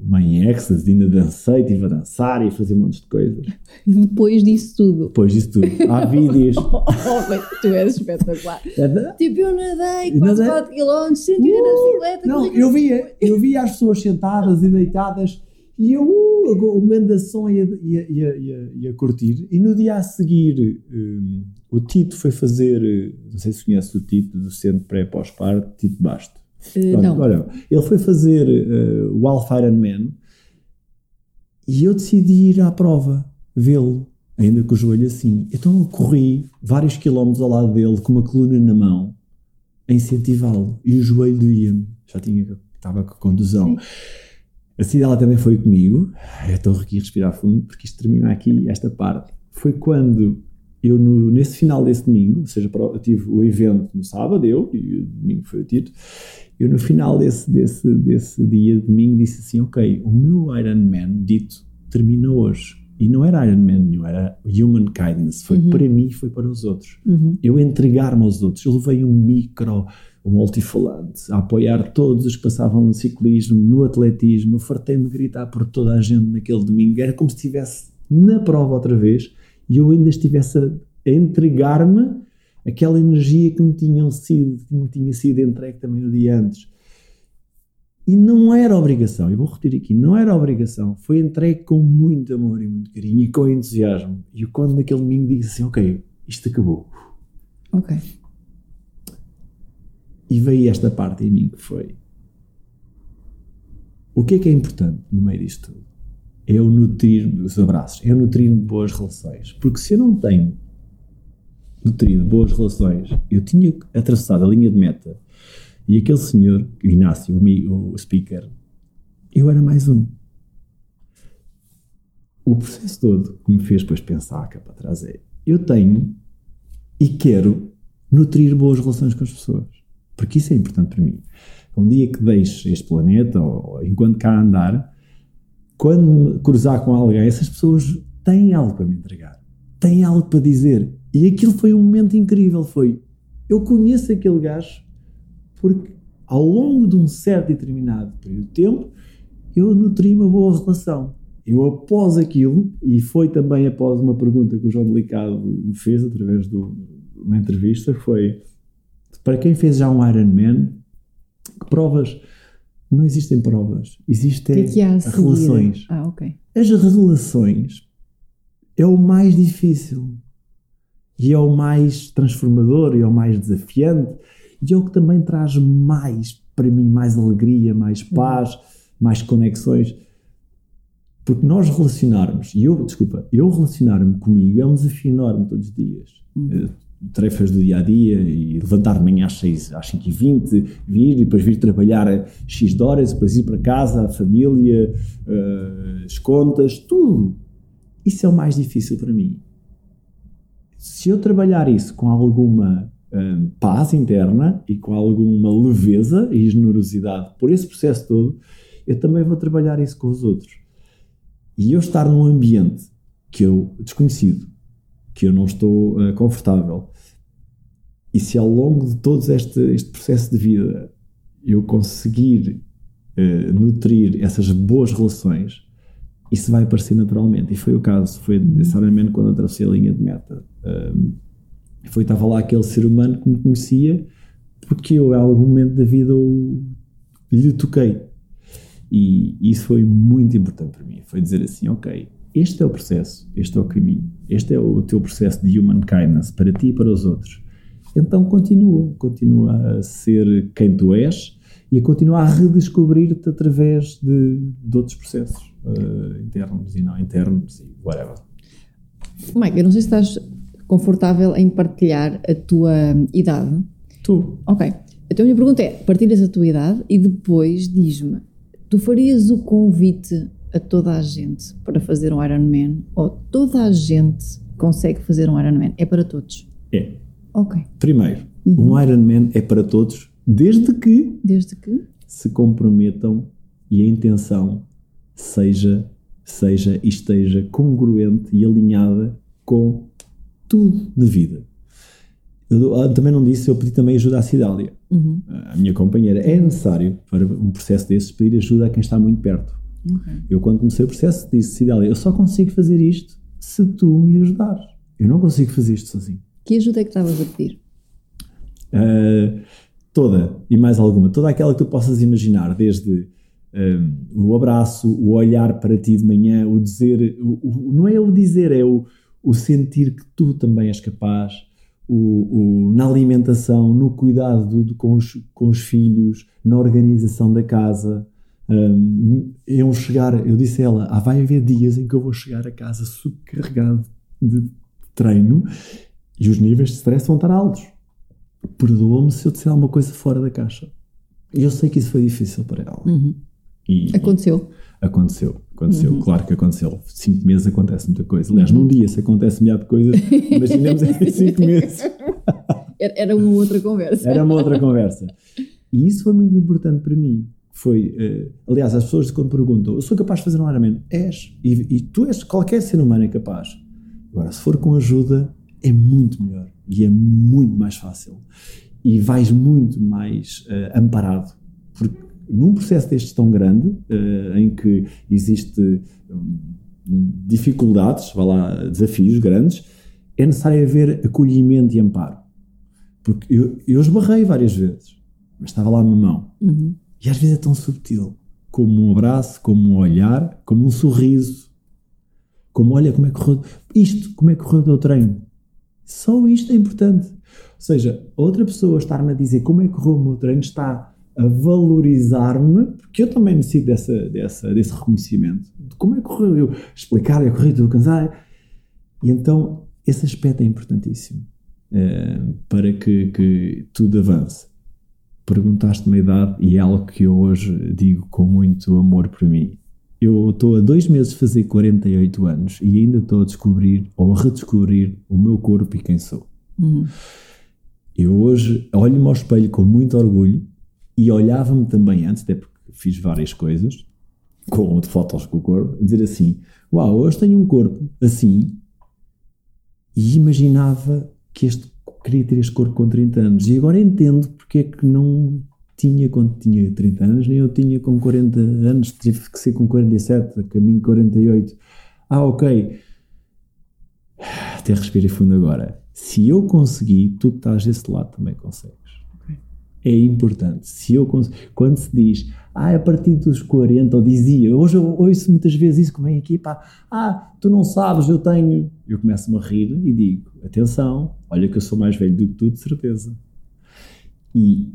meio em êxtase, ainda dancei, estive a dançar e a fazer um monte de coisas. [LAUGHS] Depois disso tudo. Depois disso tudo, há [LAUGHS] vídeos. Oh, tu és espetacular. É Tipo, eu nadei quase nadei- 4 km, senti na bicicleta. Não, eu via, eu via as pessoas sentadas e deitadas e eu uh, o, grande som ia, ia, ia, ia curtir. E no dia a seguir, um, o Tito foi fazer, não sei se conhece o Tito, do Centro Pré-Pós-Parto, Tito Basto. Uh, não. Olha, ele foi fazer uh, o Alpha Iron Man e eu decidi ir à prova, vê-lo, ainda com o joelho assim. Então eu corri vários quilómetros ao lado dele, com uma coluna na mão, a incentivá-lo. E o joelho doía-me. Já tinha, estava com contusão. Sim. A Cidela também foi comigo. Eu estou aqui a respirar fundo, porque isto termina aqui, esta parte. Foi quando eu, no, nesse final desse domingo, ou seja, eu tive o evento no sábado, eu, e o domingo foi o Tito, eu no final desse, desse, desse dia, domingo, disse assim, ok, o meu Iron Man dito termina hoje. E não era Iron Man nenhum, era Human Kindness. Foi uhum. para mim, foi para os outros. Uhum. Eu entregar-me aos outros. Eu levei um micro, um altifalante, a apoiar todos os que passavam no ciclismo, no atletismo. Eu fartei-me gritar por toda a gente naquele domingo. Era como se estivesse na prova outra vez e eu ainda estivesse a entregar-me aquela energia que me, tinham sido, que me tinha sido entregue também no dia antes. E não era obrigação, eu vou repetir aqui, não era obrigação, foi entregue com muito amor e muito carinho e com entusiasmo. E eu, quando naquele domingo disse assim: Ok, isto acabou. Ok. E veio esta parte em mim que foi: O que é que é importante no meio disto tudo? É eu nutrir os abraços, é eu nutrir boas relações. Porque se eu não tenho nutrido boas relações, eu tinha atravessado a linha de meta e aquele senhor, Inácio, o, o speaker, eu era mais um. O processo todo que me fez depois pensar cá para trás é: eu tenho e quero nutrir boas relações com as pessoas. Porque isso é importante para mim. Um dia que deixe este planeta, ou, ou enquanto cá andar, quando me cruzar com alguém, essas pessoas têm algo para me entregar, têm algo para dizer. E aquilo foi um momento incrível. Foi, eu conheço aquele gajo porque ao longo de um certo e determinado período de tempo eu nutri uma boa relação. Eu, após aquilo, e foi também após uma pergunta que o João Delicado me fez através de uma entrevista, foi para quem fez já um Ironman, que provas não existem provas, existem que é que relações. Ah, ok. As relações é o mais difícil e é o mais transformador e é o mais desafiante e é o que também traz mais, para mim, mais alegria, mais uhum. paz, mais conexões. Porque nós relacionarmos, e eu, desculpa, eu relacionar-me comigo é um desafio enorme todos os dias. Uhum. Tarefas do dia a dia e levantar de manhã às 6, às 5 e 20 vir e depois vir trabalhar X de horas, depois ir para casa, a família, uh, as contas, tudo. Isso é o mais difícil para mim. Se eu trabalhar isso com alguma um, paz interna e com alguma leveza e generosidade por esse processo todo, eu também vou trabalhar isso com os outros. E eu estar num ambiente que eu desconhecido, que eu não estou uh, confortável, e se ao longo de todo este, este processo de vida eu conseguir uh, nutrir essas boas relações, isso vai aparecer naturalmente. E foi o caso, foi necessariamente quando atravessei a linha de meta. Um, foi, estava lá aquele ser humano que me conhecia, porque eu, em algum momento da vida, eu, lhe toquei. E isso foi muito importante para mim. Foi dizer assim: ok, este é o processo, este é o caminho, este é o teu processo de human kindness para ti e para os outros. Então continua, continua a ser quem tu és e a continuar a redescobrir-te através de, de, outros processos uh, internos e não internos e whatever. Mike, eu não sei se estás confortável em partilhar a tua idade? Tu. Ok. Então a minha pergunta é: partilhas a tua idade e depois diz-me, tu farias o convite a toda a gente para fazer um Ironman ou toda a gente consegue fazer um Ironman? É para todos? É. Ok. Primeiro, uhum. um Ironman é para todos desde que, desde que se comprometam e a intenção seja, seja e esteja congruente e alinhada com tudo na vida. Eu ah, também não disse, eu pedi também ajuda à Cidália, uhum. a minha companheira. É necessário, para um processo desses, pedir ajuda a quem está muito perto. Okay. Eu, quando comecei o processo, disse, Cidália, eu só consigo fazer isto se tu me ajudares. Eu não consigo fazer isto sozinho. Que ajuda é que estavas a pedir? Uh, toda, e mais alguma. Toda aquela que tu possas imaginar, desde um, o abraço, o olhar para ti de manhã, o dizer, o, o, não é o dizer, é o, o sentir que tu também és capaz, o, na alimentação, no cuidado do, do, com, os, com os filhos, na organização da casa. Um, eu chegar, eu disse a ela, ah, vai haver dias em que eu vou chegar a casa subcarregado de treino e os níveis de stress vão estar altos. Perdoa-me se eu disser alguma coisa fora da caixa. E eu sei que isso foi difícil para ela. Uhum. E, aconteceu. E aconteceu, aconteceu. Uhum. Claro que aconteceu. Cinco meses acontece muita coisa. Aliás, num dia se acontece milhar de coisas, [LAUGHS] imaginemos em cinco meses. Era uma outra conversa. Era uma outra conversa. E isso foi muito importante para mim. Foi, uh, aliás, as pessoas quando perguntam, eu sou capaz de fazer um Ironman? És. E, e tu és, qualquer ser humano é capaz. Agora, se for com ajuda, é muito melhor. E é muito mais fácil. E vais muito mais uh, amparado. Num processo destes tão grande, uh, em que existe um, dificuldades, vá lá, desafios grandes, é necessário haver acolhimento e amparo. Porque eu, eu esbarrei várias vezes, mas estava lá a minha mão. Uhum. E às vezes é tão subtil, como um abraço, como um olhar, como um sorriso, como olha como é que correu, isto, como é que correu o teu treino. Só isto é importante. Ou seja, outra pessoa estar-me a dizer como é que correu o meu treino está a valorizar-me, porque eu também necessito dessa, dessa, desse reconhecimento. De como é que correu eu? Explicar, eu corri, tudo cansado. E então, esse aspecto é importantíssimo é, para que, que tudo avance. Perguntaste-me a idade e é algo que eu hoje digo com muito amor para mim. Eu estou há dois meses a fazer 48 anos e ainda estou a descobrir ou a redescobrir o meu corpo e quem sou. Uhum. Eu hoje olho-me ao espelho com muito orgulho e olhava-me também antes, até porque fiz várias coisas, com fotos com o corpo, dizer assim: Uau, hoje tenho um corpo assim, e imaginava que este, queria ter este corpo com 30 anos, e agora entendo porque é que não tinha quando tinha 30 anos, nem eu tinha com 40 anos, tive que ser com 47, a caminho 48. Ah, ok. Até respirei fundo agora. Se eu consegui, tu que estás desse lado também consegues é importante. Se eu quando se diz, ah, a partir dos 40, ou dizia, hoje eu ouço muitas vezes isso, como vem aqui, pá, ah, tu não sabes, eu tenho. Eu começo-me a rir e digo, atenção, olha que eu sou mais velho do que tu, de certeza. E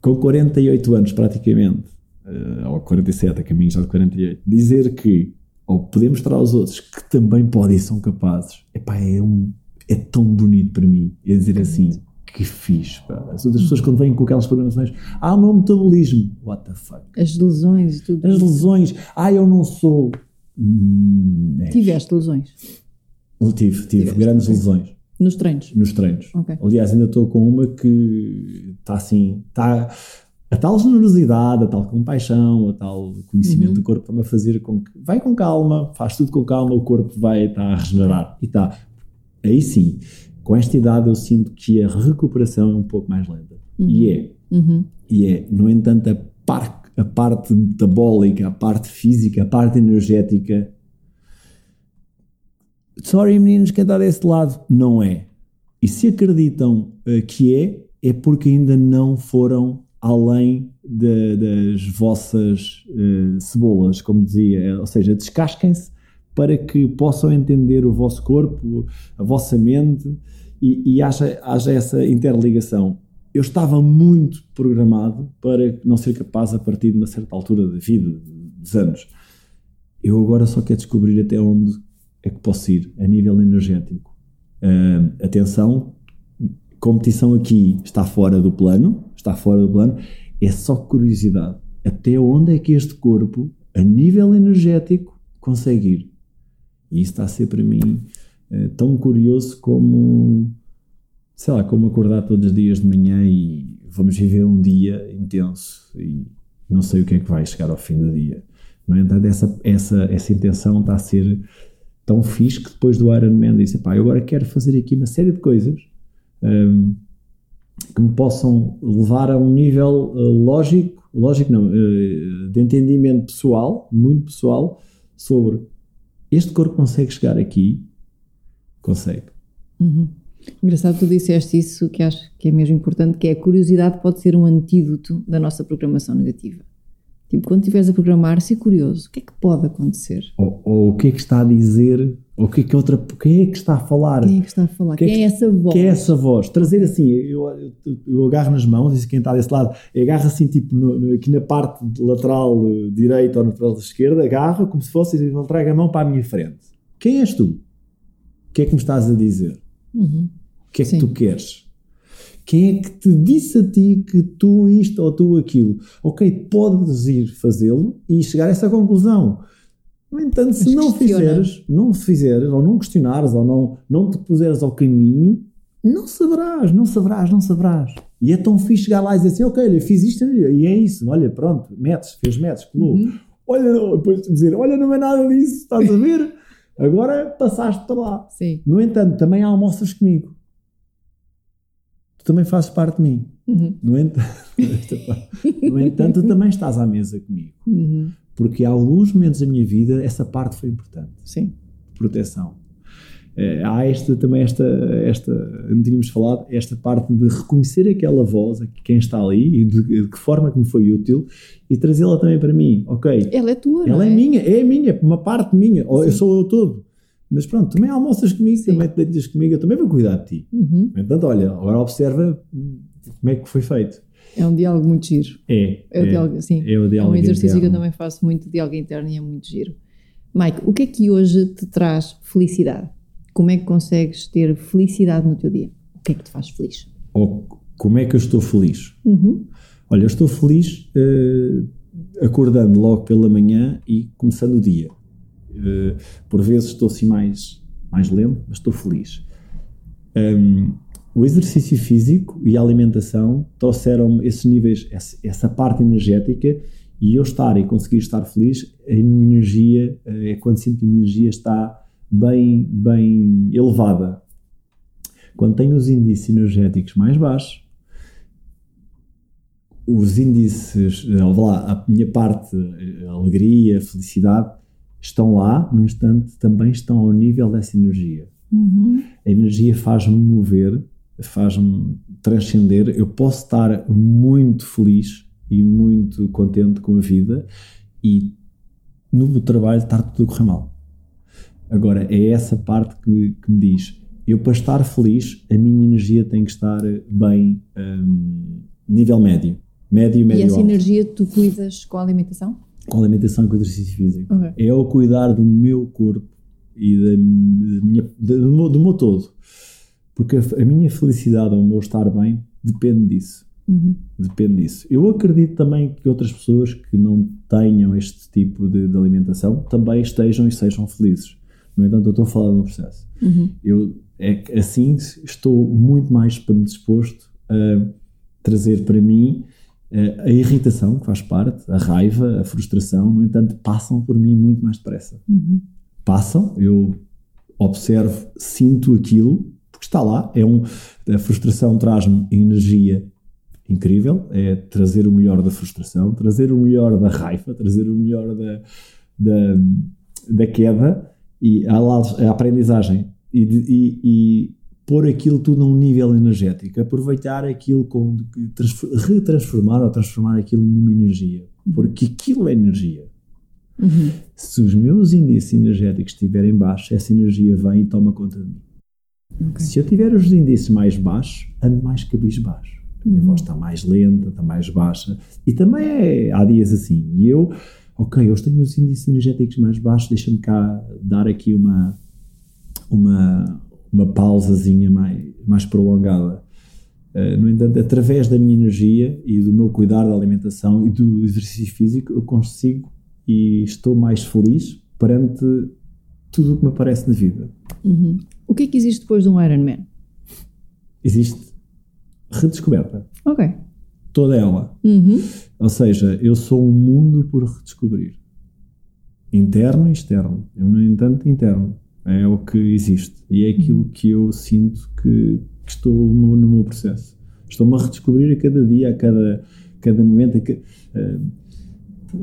com 48 anos praticamente, uh, ou 47, a caminho já de 48, dizer que, ou podemos mostrar aos outros que também podem e são capazes, epá, é, um, é tão bonito para mim, é dizer assim, que fiz. Pá. As outras pessoas, quando vêm com aquelas programações, ah, o meu metabolismo, what the fuck? As lesões e tudo. As lesões, ah, eu não sou. Hum, é. Tiveste lesões? Tive, tive Tiveste. grandes lesões. Nos treinos? Nos treinos. Okay. Aliás, ainda estou com uma que está assim, está. A tal generosidade, a tal compaixão, a tal conhecimento uhum. do corpo para me fazer com que. Vai com calma, faz tudo com calma, o corpo vai estar tá a regenerar. E está. Aí sim, com esta idade eu sinto que a recuperação é um pouco mais lenta. Uhum. E é. Uhum. E é. No entanto, a, par, a parte metabólica, a parte física, a parte energética. Sorry, meninos, quem está desse lado, não é. E se acreditam uh, que é, é porque ainda não foram além de, das vossas uh, cebolas, como dizia. Ou seja, descasquem-se para que possam entender o vosso corpo, a vossa mente e, e haja, haja essa interligação. Eu estava muito programado para não ser capaz a partir de uma certa altura da vida, dos anos. Eu agora só quero descobrir até onde é que posso ir a nível energético. Uh, atenção, competição aqui está fora do plano, está fora do plano, é só curiosidade. Até onde é que este corpo, a nível energético, consegue ir? E isso está a ser para mim uh, tão curioso como, sei lá, como acordar todos os dias de manhã e vamos viver um dia intenso e não sei o que é que vai chegar ao fim do dia. No entanto, essa, essa, essa intenção está a ser tão fixe que depois do Ironman disse, pá, eu agora quero fazer aqui uma série de coisas um, ehm, que me possam levar a um nível uh, lógico, lógico não, uh, de entendimento pessoal, muito pessoal, sobre este corpo consegue chegar aqui? Consegue. Uhum. Engraçado, tu disseste isso que acho que é mesmo importante, que é a curiosidade pode ser um antídoto da nossa programação negativa. Tipo, quando estiveres a programar, ser curioso. O que é que pode acontecer? Ou, ou o que é que está a dizer, ou o que é que outra, quem é que está a falar? Quem é que está a falar? Quem, Quem é, é que- essa voz? Quem é essa voz? Trazer assim, eu, eu, eu agarro nas mãos, e quem está desse lado, agarra assim, tipo, no- no- aqui na parte lateral eh, direita ou na lateral esquerda, agarra como se fosse e traga a mão para a minha frente. Quem és tu? O que é que me estás a dizer? Uhum. O que é que Sim. tu queres? Quem é que te disse a ti que tu isto ou tu aquilo? Ok, podes ir fazê-lo e chegar a essa conclusão. No entanto, se Mas não questiona. fizeres, não fizeres, ou não questionares, ou não, não te puseres ao caminho, não saberás, não saberás, não saberás. E é tão fixe chegar lá e dizer assim, ok, olha, fiz isto e é isso, olha, pronto, metes, fez metes, colou. Uhum. Olha, depois dizer, olha, não é nada disso, estás a ver? [LAUGHS] Agora passaste para lá. Sim. No entanto, também almoças comigo. Tu também fazes parte de mim. Uhum. No entanto, [LAUGHS] no entanto, tu também estás à mesa comigo. Uhum. Porque há alguns momentos da minha vida essa parte foi importante. Sim. Proteção. Eh, há esta, também esta, esta, não tínhamos falado, esta parte de reconhecer aquela voz, quem está ali e de, de que forma que me foi útil e trazê-la também para mim. Ok, Ela é tua, não ela é? é minha, é minha, é uma parte minha, ou eu Sim. sou eu todo. Mas pronto, também almoças comigo, Sim. também te deitas comigo, eu também vou cuidar de ti. Uhum. Entanto, olha, agora observa hum, como é que foi feito. É um diálogo muito giro. É, É, o diálogo, sim. é o É um exercício que eu interno. também faço muito, diálogo interno, e é muito giro. Mike, o que é que hoje te traz felicidade? Como é que consegues ter felicidade no teu dia? O que é que te faz feliz? Ou como é que eu estou feliz? Uhum. Olha, eu estou feliz eh, acordando logo pela manhã e começando o dia. Eh, por vezes estou assim mais, mais lento, mas estou feliz. Hum, o exercício físico e a alimentação trouxeram esses níveis, essa, parte energética e eu estar e conseguir estar feliz, a minha energia, eh, é quando sinto que a minha energia está bem, bem elevada. Quando tenho os índices energéticos mais baixos, os índices, eh, lá, a minha parte, a alegria, a felicidade, estão lá, no instante também estão ao nível dessa energia. Uhum. A energia faz-me mover, faz-me transcender. Eu posso estar muito feliz e muito contente com a vida e no meu trabalho estar tudo a correr mal. Agora, é essa parte que, que me diz: eu para estar feliz, a minha energia tem que estar bem, hum, nível médio. Médio, médio E essa alto. energia tu cuidas com a alimentação? Com alimentação e com exercício físico. Ok. É eu cuidar do meu corpo e da, da minha, da- do, meu, do meu todo. Porque a, a minha felicidade, o meu estar bem, depende disso. Uhum. Depende disso. Eu acredito também que outras pessoas que não tenham este tipo de, de alimentação também estejam e sejam felizes. No entanto, eu estou a falar do meu processo. Uhum. Eu, é, assim, estou muito mais predisposto a trazer para mim a irritação, que faz parte, a raiva, a frustração, no entanto, passam por mim muito mais depressa. Uhum. Passam, eu observo, sinto aquilo, porque está lá. É um, a frustração traz-me energia incrível, é trazer o melhor da frustração, trazer o melhor da raiva, trazer o melhor da, da, da queda e a, a aprendizagem e, e- e pôr aquilo tudo a um nível energético, aproveitar aquilo com transfor- retransformar ou transformar aquilo numa energia, porque aquilo é energia. Uhum. Se os meus índices energéticos estiverem baixos, essa energia vem e toma conta de mim. Ok. Se eu tiver os índices mais baixos, ando mais cabisbaixo. A minha Uhum. voz está mais lenta, está mais baixa. E também é, há dias assim. E eu, ok, hoje tenho os índices energéticos mais baixos, deixa-me cá dar aqui uma, uma, uma pausazinha mais, mais prolongada. Eh, no entanto, através da minha energia e do meu cuidar da alimentação e do exercício físico, eu consigo e estou mais feliz perante tudo o que me aparece na vida. Uhum. O que é que existe depois de um Ironman? Existe redescoberta. Ok. Toda ela. Uhum. Ou seja, eu sou um mundo por redescobrir. Interno e externo. No entanto, interno. É o que existe. E é aquilo que eu sinto que, que estou no, no meu processo. Estou-me a redescobrir a cada dia, a cada, cada momento. eh,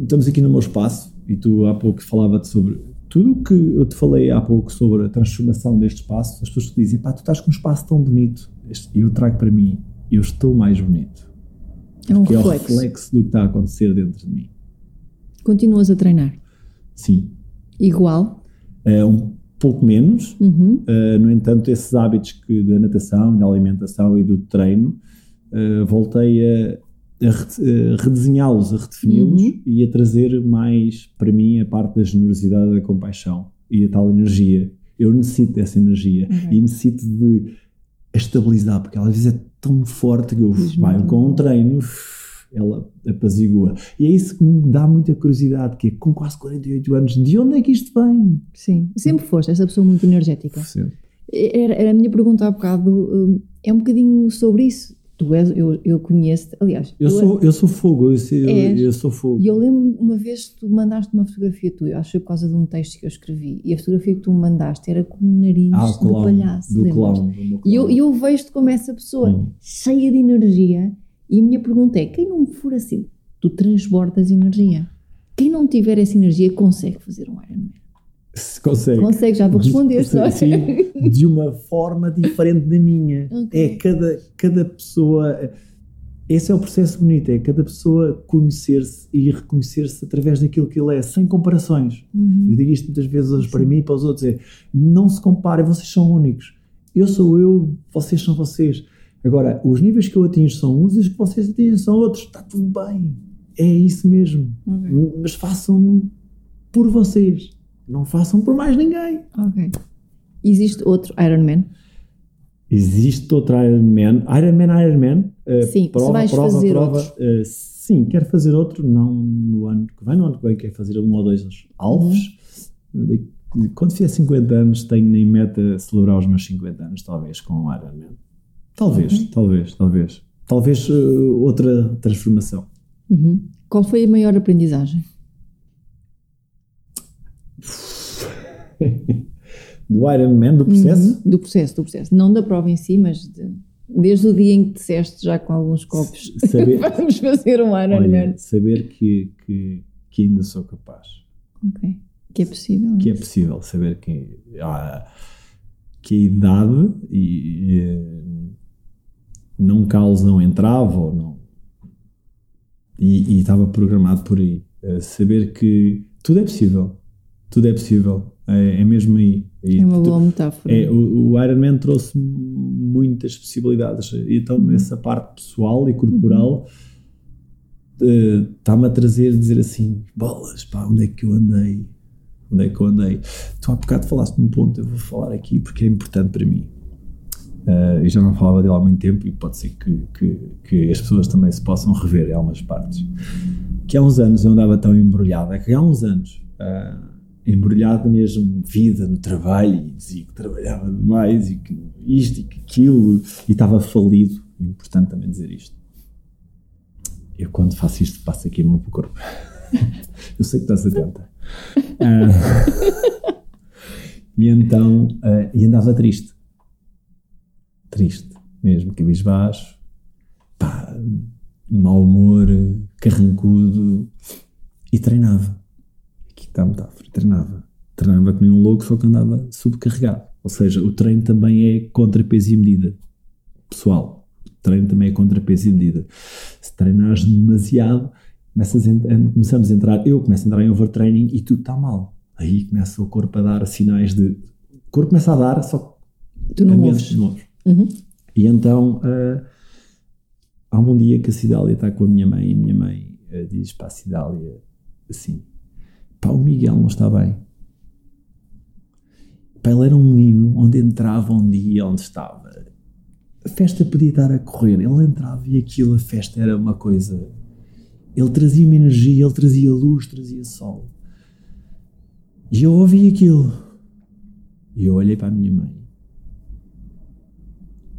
estamos aqui no meu espaço e tu há pouco falava-te sobre tudo o que eu te falei há pouco sobre a transformação deste espaço. As pessoas te dizem, pá, tu estás com um espaço tão bonito. E eu trago para mim, eu estou mais bonito É um que é o reflexo. reflexo do que está a acontecer dentro de mim. Continuas a treinar? Sim. Igual? É um pouco menos, Uhum. Uh, no entanto, esses hábitos que, da natação, da alimentação e do treino, uh, voltei a, a re- a redesenhá-los, a redefini-los Uhum. e a trazer mais para mim a parte da generosidade, da compaixão e a tal energia. Eu necessito dessa energia Ok. e necessito de estabilizar, porque ela às vezes é tão forte que eu, vai, com um treino, ela apazigua. E é isso que me dá muita curiosidade, que é com quase 48 anos, de onde é que isto vem? Sim. Sempre foste essa pessoa muito energética. Era, era a minha pergunta há bocado, hum, é um bocadinho sobre isso. Tu és, eu, eu conheço, aliás, Eu tu és- sou, eu sou fogo, eu, sei- eu, És. eu sou fogo. E eu lembro uma vez que tu mandaste uma fotografia tua, eu acho que por causa de um texto que eu escrevi, e a fotografia que tu me mandaste era com o nariz ah, do clown, palhaço. do clown. do meu E eu, clown. eu vejo-te como essa pessoa, Hum. cheia de energia, e a minha pergunta é: quem não for assim, tu transbordas energia. Quem não tiver essa energia consegue fazer um Ironman. Se consegue. Consegue, já vou responder. só. Sim, de uma forma diferente da minha. [LAUGHS] Ok. É cada, cada pessoa. Esse é o processo bonito, é cada pessoa conhecer-se e reconhecer-se através daquilo que ele é, sem comparações. Uhum. Eu digo isto muitas vezes hoje para mim e para os outros: é não se comparem, vocês são únicos. Eu sou eu, vocês são vocês. Agora, os níveis que eu atingo são uns e os que vocês atingem são outros. Está tudo bem. É isso mesmo. Ok. Mas façam por vocês. Não façam por mais ninguém. Ok. Existe outro Ironman? Existe outro Ironman. Ironman, Ironman. eh, Sim, se prova, vais prova, fazer prova. outros. eh, sim, quero fazer outro. Não no ano que vem. No ano que vem quero fazer um ou dois alvos. Uhum. Quando fizer 50 anos, tenho em meta celebrar os meus 50 anos, talvez, com um Ironman. Talvez, Ok. talvez, talvez. Talvez eh, outra transformação. Uhum. Qual foi a maior aprendizagem? [LAUGHS] Do Ironman, do processo. Uhum. Do processo, do processo. Não da prova em si, mas de- desde o dia em que disseste já com alguns copos. Saber, [LAUGHS] Vamos fazer um Ironman. olha, saber que, que, que ainda sou capaz. Ok. Que é possível. que é possível saber que, há, que a idade e, eh, não causam entrave ou não. E, e estava programado por aí. Eh, saber que tudo é possível. Tudo é possível. É, é mesmo aí. E É uma boa metáfora. é, o, o Ironman trouxe muitas possibilidades. Então, nessa parte pessoal e corporal, eh, está-me a trazer, dizer assim: bolas, pá, onde é que eu andei? Onde é que eu andei? Tu há bocado falaste num ponto, eu vou falar aqui porque é importante para mim. Eh, eu já não falava dele há muito tempo e pode ser que, que, que as pessoas também se possam rever em algumas partes. Que há uns anos eu andava tão embrulhado, é que há uns anos, ah, embrulhado mesmo vida, no trabalho, e dizia que trabalhava demais e que isto e que aquilo, e estava falido. É importante também dizer isto. Eu, quando faço isto, passo aqui a mão para o corpo. [LAUGHS] eu sei que estás atenta. Ah, [LAUGHS] [LAUGHS] e então, ah, e andava triste. Triste, mesmo, cabisbaixo, pá, mau humor, carrancudo, e treinava. Aqui está a metáfora, treinava. Treinava que nem um louco, só que andava subcarregado. Ou seja, o treino também é contrapeso e medida. Pessoal, o treino também é contrapeso e medida. Se treinares demasiado, começas a começamos a entrar, eu começo a entrar em overtraining e tudo está mal. Aí começa o corpo a dar sinais de. O corpo começa a dar, só que Tu não ambientes ouves. Uhum. E então ah, há um dia que a Cidália está com a minha mãe e a minha mãe ah, diz para a Cidália assim: pá, o Miguel não está bem. Pá, ele era um menino onde entrava um dia onde estava. A festa podia estar a correr, ele entrava e aquilo, a festa era uma coisa. Ele trazia uma energia, ele trazia luz, trazia sol. E eu ouvi aquilo. E eu olhei para a minha mãe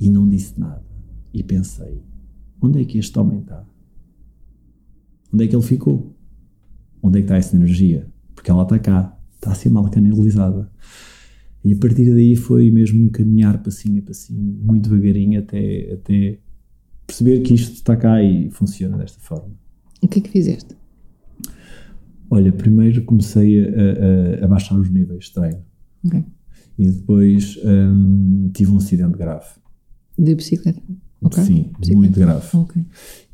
e não disse nada. E pensei: onde é que este homem está? Onde é que ele ficou? Onde é que está essa energia? Porque ela está cá, está a ser mal canalizada. E a partir daí foi mesmo caminhar passinho a passinho, muito devagarinho, até, até perceber que isto está cá e funciona desta forma. O que é que fizeste? Olha, primeiro comecei a, a- a baixar os níveis de treino Ok. e depois hum, tive um acidente grave. De bicicleta. Ok. Sim, Bicicleta. muito grave. Ok.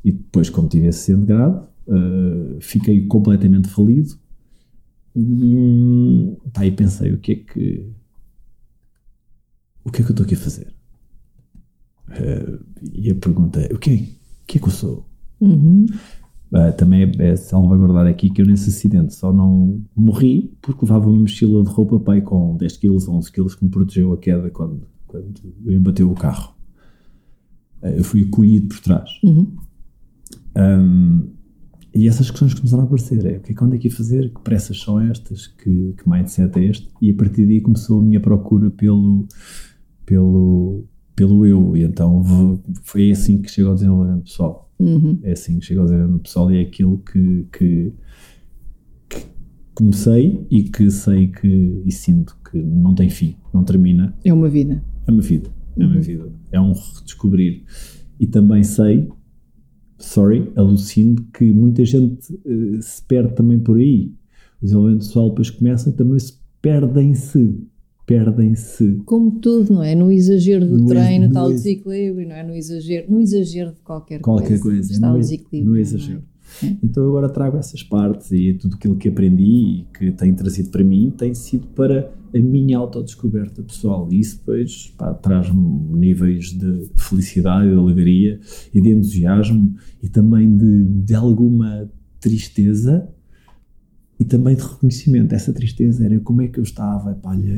E depois, como tive esse acidente grave, uh, fiquei completamente falido e, pá, e pensei, o que é que o que é que eu estou aqui a fazer? Uh, e a pergunta é, o que, é, o que é que eu sou? Uhum. Uh, também é, é salvaguardar aqui que eu nesse acidente só não morri porque levava uma mochila de roupa pai com 10 kg, 11 kg que me protegeu a queda quando, quando me embateu o carro. Uh, eu fui colhido por trás. Uhum. Um, e essas questões começaram a aparecer. É, o que é que ando aqui a fazer? Que pressas são estas? Que, que mindset é este? E a partir daí começou a minha procura pelo, pelo, pelo eu. E então foi assim que chegou ao desenvolvimento pessoal. Uhum. É assim que chega ao desenvolvimento pessoal e é aquilo que, que, que, comecei e que sei que e sinto que não tem fim, não termina. É uma vida. É uma vida. É uma Uhum. vida. É um redescobrir. E também sei, sorry, alucino que muita gente eh, se perde também por aí. O desenvolvimento pessoal depois começa e também se perdem-se. Perdem-se. Como tudo, não é? No exagero do No treino no está o desequilíbrio, não é? No exagero, no exagero de qualquer, qualquer coisa, está no, o desequilíbrio. no é? exagero. Então eu agora trago essas partes e tudo aquilo que aprendi e que tem trazido para mim tem sido para a minha autodescoberta pessoal e isso depois pá, traz-me níveis de felicidade, de alegria e de entusiasmo e também de, de alguma tristeza e também de reconhecimento. Essa tristeza era como é que eu estava, pá, olha,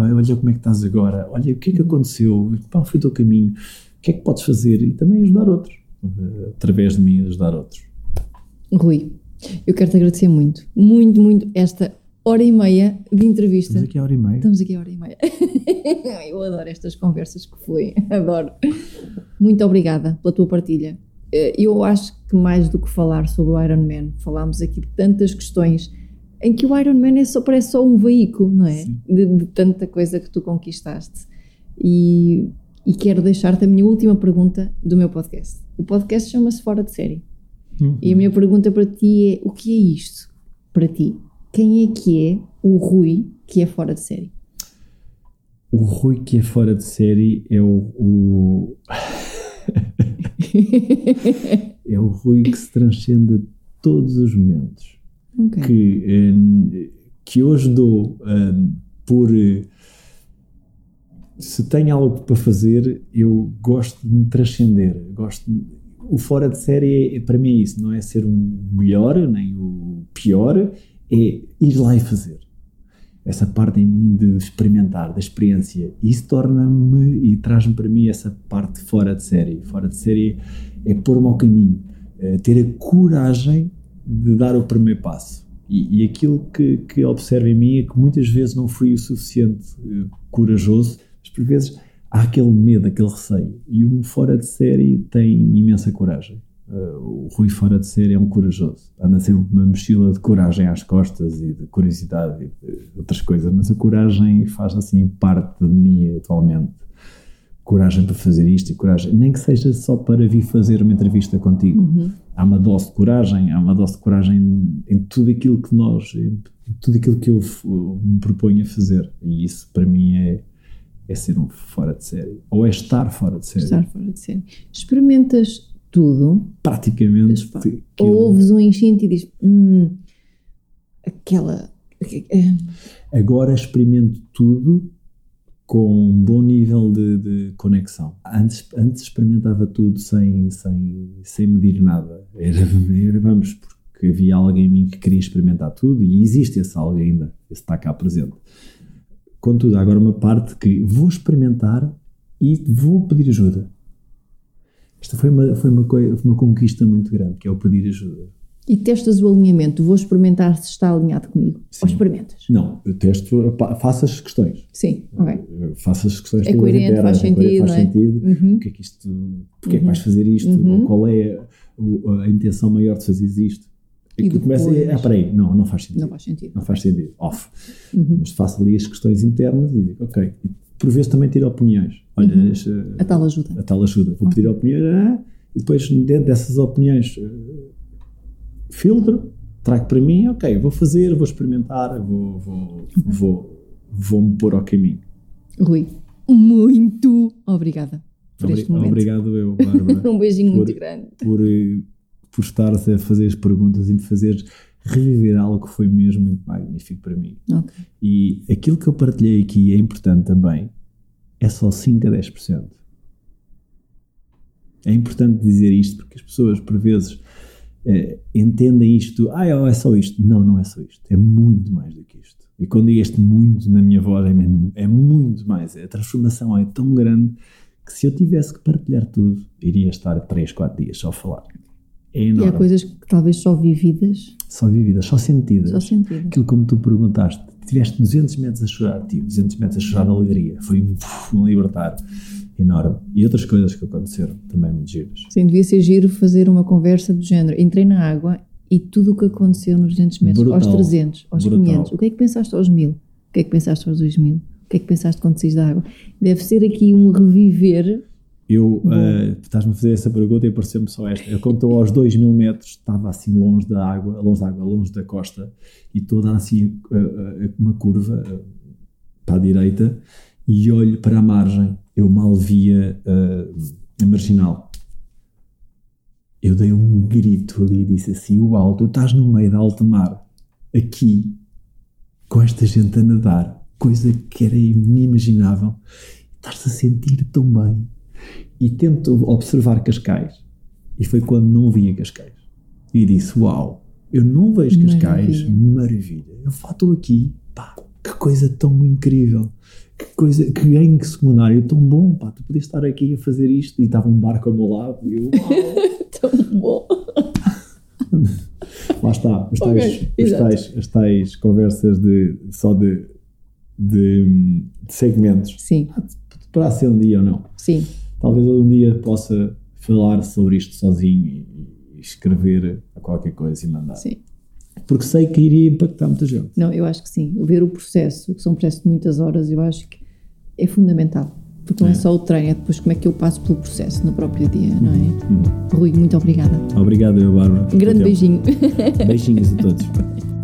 olha, olha como é que estás agora, olha o que é que aconteceu, qual foi o teu caminho, o que é que podes fazer e também ajudar outros, eh, através de mim ajudar outros. Rui, eu quero te agradecer muito, muito, muito esta hora e meia de entrevista. Estamos aqui a hora e meia. Estamos aqui a hora e meia. [LAUGHS] Eu adoro estas conversas que foi, [LAUGHS] adoro. Muito obrigada pela tua partilha. Eh, Eu acho que mais do que falar sobre o Iron Man, falámos aqui de tantas questões em que o Iron Man é só, parece só um veículo, não é? De, de tanta coisa que tu conquistaste. E, e quero deixar-te a minha última pergunta do meu podcast. O podcast chama-se Fora de Série. Uhum. E a minha pergunta para ti é: o que é isto para ti? Quem é que é o Rui que é fora de série? O Rui que é fora de série é o, o- [LAUGHS] é o Rui que se transcende a todos os momentos. Ok. que, eh, que hoje dou eh, por. se tenho algo para fazer, eu gosto de me transcender. Gosto de- o fora de série, é, para mim, é isso. Não é ser um melhor, nem o pior, é ir lá e fazer. Essa parte em mim de experimentar, da experiência. Isso torna-me e traz-me para mim essa parte fora de série. Fora de série é pôr-me ao caminho, é ter a coragem de dar o primeiro passo. E, e aquilo que, que observo em mim é que muitas vezes não fui o suficiente eh, corajoso, mas por vezes há aquele medo, aquele receio. E um fora de série tem imensa coragem. Eh, o Rui fora de série é um corajoso. Anda sempre uma mochila de coragem às costas e de curiosidade e de outras coisas, mas a coragem faz assim parte de mim atualmente. Coragem para fazer isto e coragem, nem que seja só para vir fazer uma entrevista contigo Uhum. há uma dose de coragem, há uma dose de coragem em tudo aquilo que nós, em tudo aquilo que eu me proponho a fazer. E isso para mim é, é ser um fora de série. Ou é estar fora de série. Estar fora de série. Experimentas tudo, Praticamente. Aquilo- ou ouves um enchente e dizes, hum, aquela. é, Agora experimento tudo com um bom nível de, de conexão. Antes, antes experimentava tudo sem, sem, sem medir nada. Era, era, vamos, porque havia alguém em mim que queria experimentar tudo e existe esse algo ainda, esse está cá presente. Contudo, há agora uma parte que vou experimentar e vou pedir ajuda. Esta foi uma, foi uma, uma conquista muito grande, que é o pedir ajuda. E testas o alinhamento, vou experimentar se está alinhado comigo. Ou Sim. experimentas? Não, eu testo, faço as questões. Sim, ok. faço as questões É coerente, internas, faz é sentido, faz é? sentido. Uhum. O que é que isto, porque é que vais fazer isto? Uhum. Ou qual é o- a intenção maior de fazer isto? E E que começa depois? ah, peraí, não, não faz sentido. Não faz sentido. Não faz sentido. Off. Uhum. Mas faço ali as questões internas e digo, ok. E por vezes também tiro opiniões. Olha, Uhum. as, A tal ajuda. a tal ajuda. Vou pedir opiniões ah, e depois, dentro dessas opiniões, eh, filtro, trago para mim, ok, vou fazer, vou experimentar, vou, vou, vou, vou-me pôr ao caminho. Rui, muito obrigada por Obri- este momento. Obrigado eu, [LAUGHS] Bárbara, Um beijinho Por- muito grande. por, eh, por estares a fazer as perguntas e me fazeres reviver algo que foi mesmo muito magnífico para mim. Ok. E aquilo que eu partilhei aqui é importante também, é só 5 a 10%. É importante dizer isto porque as pessoas, por vezes, eh, entendem isto, ah, é só isto. Não, não é só isto. É muito mais do que isto. E quando digo este muito na minha voz, é, mesmo- é muito mais. A transformação é tão grande que se eu tivesse que partilhar tudo, iria estar 3, 4 dias só a falar. É E há enorme. coisas que talvez só vividas, Só vividas, só sentidas. só sentidas. Aquilo como tu perguntaste, tiveste 200 metros a chorar, tive 200 metros a chorar de alegria. Foi um, um libertar enorme. E outras coisas que aconteceram também muito giras. Sim, devia ser giro fazer uma conversa do género. Entrei na água e tudo o que aconteceu nos 200 metros, Brutal. aos 300, aos Brutal. 500, o que é que pensaste aos 1000? O que é que pensaste aos 2000? O que é que pensaste quando saís da água? Deve ser aqui um reviver. Eu, eh, estás-me a fazer essa pergunta e apareceu-me só esta. Eu, quando estou aos 2 mil metros, estava assim longe da água, longe da água, longe da costa, e estou a dar assim eh, eh, uma curva para a direita e olho para a margem. Eu mal via a marginal. Eu dei um grito ali e disse assim: Uau, tu estás no meio da alta mar, aqui, com esta gente a nadar, coisa que era inimaginável. Estás-te a sentir tão bem e tento observar Cascais. E foi quando não via Cascais. E disse: Uau, eu não vejo Cascais, Maravilha. maravilha. Eu estou aqui, pá, que coisa tão incrível. Que coisa, que ganho secundário tão bom, pá. Tu podias estar aqui a fazer isto e estava um barco ao meu lado. E eu, uau. [LAUGHS] Tão bom. [LAUGHS] Lá está, Ok, tais, os exato. tais, as tais conversas de, só de, de, de segmentos. Sim, Para ser um dia ou não. sim. Talvez eu um dia possa falar sobre isto sozinho e, escrever qualquer coisa e mandar. Sim. Porque sei que iria impactar muita gente. Não, eu acho que sim. Ver o processo, que são um processo de muitas horas, eu acho que é fundamental. Porque não é, É. só o treino, é depois como é que eu passo pelo processo no próprio dia, não é? Hum. Rui, muito obrigada. Obrigado, eu, Bárbara. Um grande beijinho. Beijinhos a [LAUGHS] todos.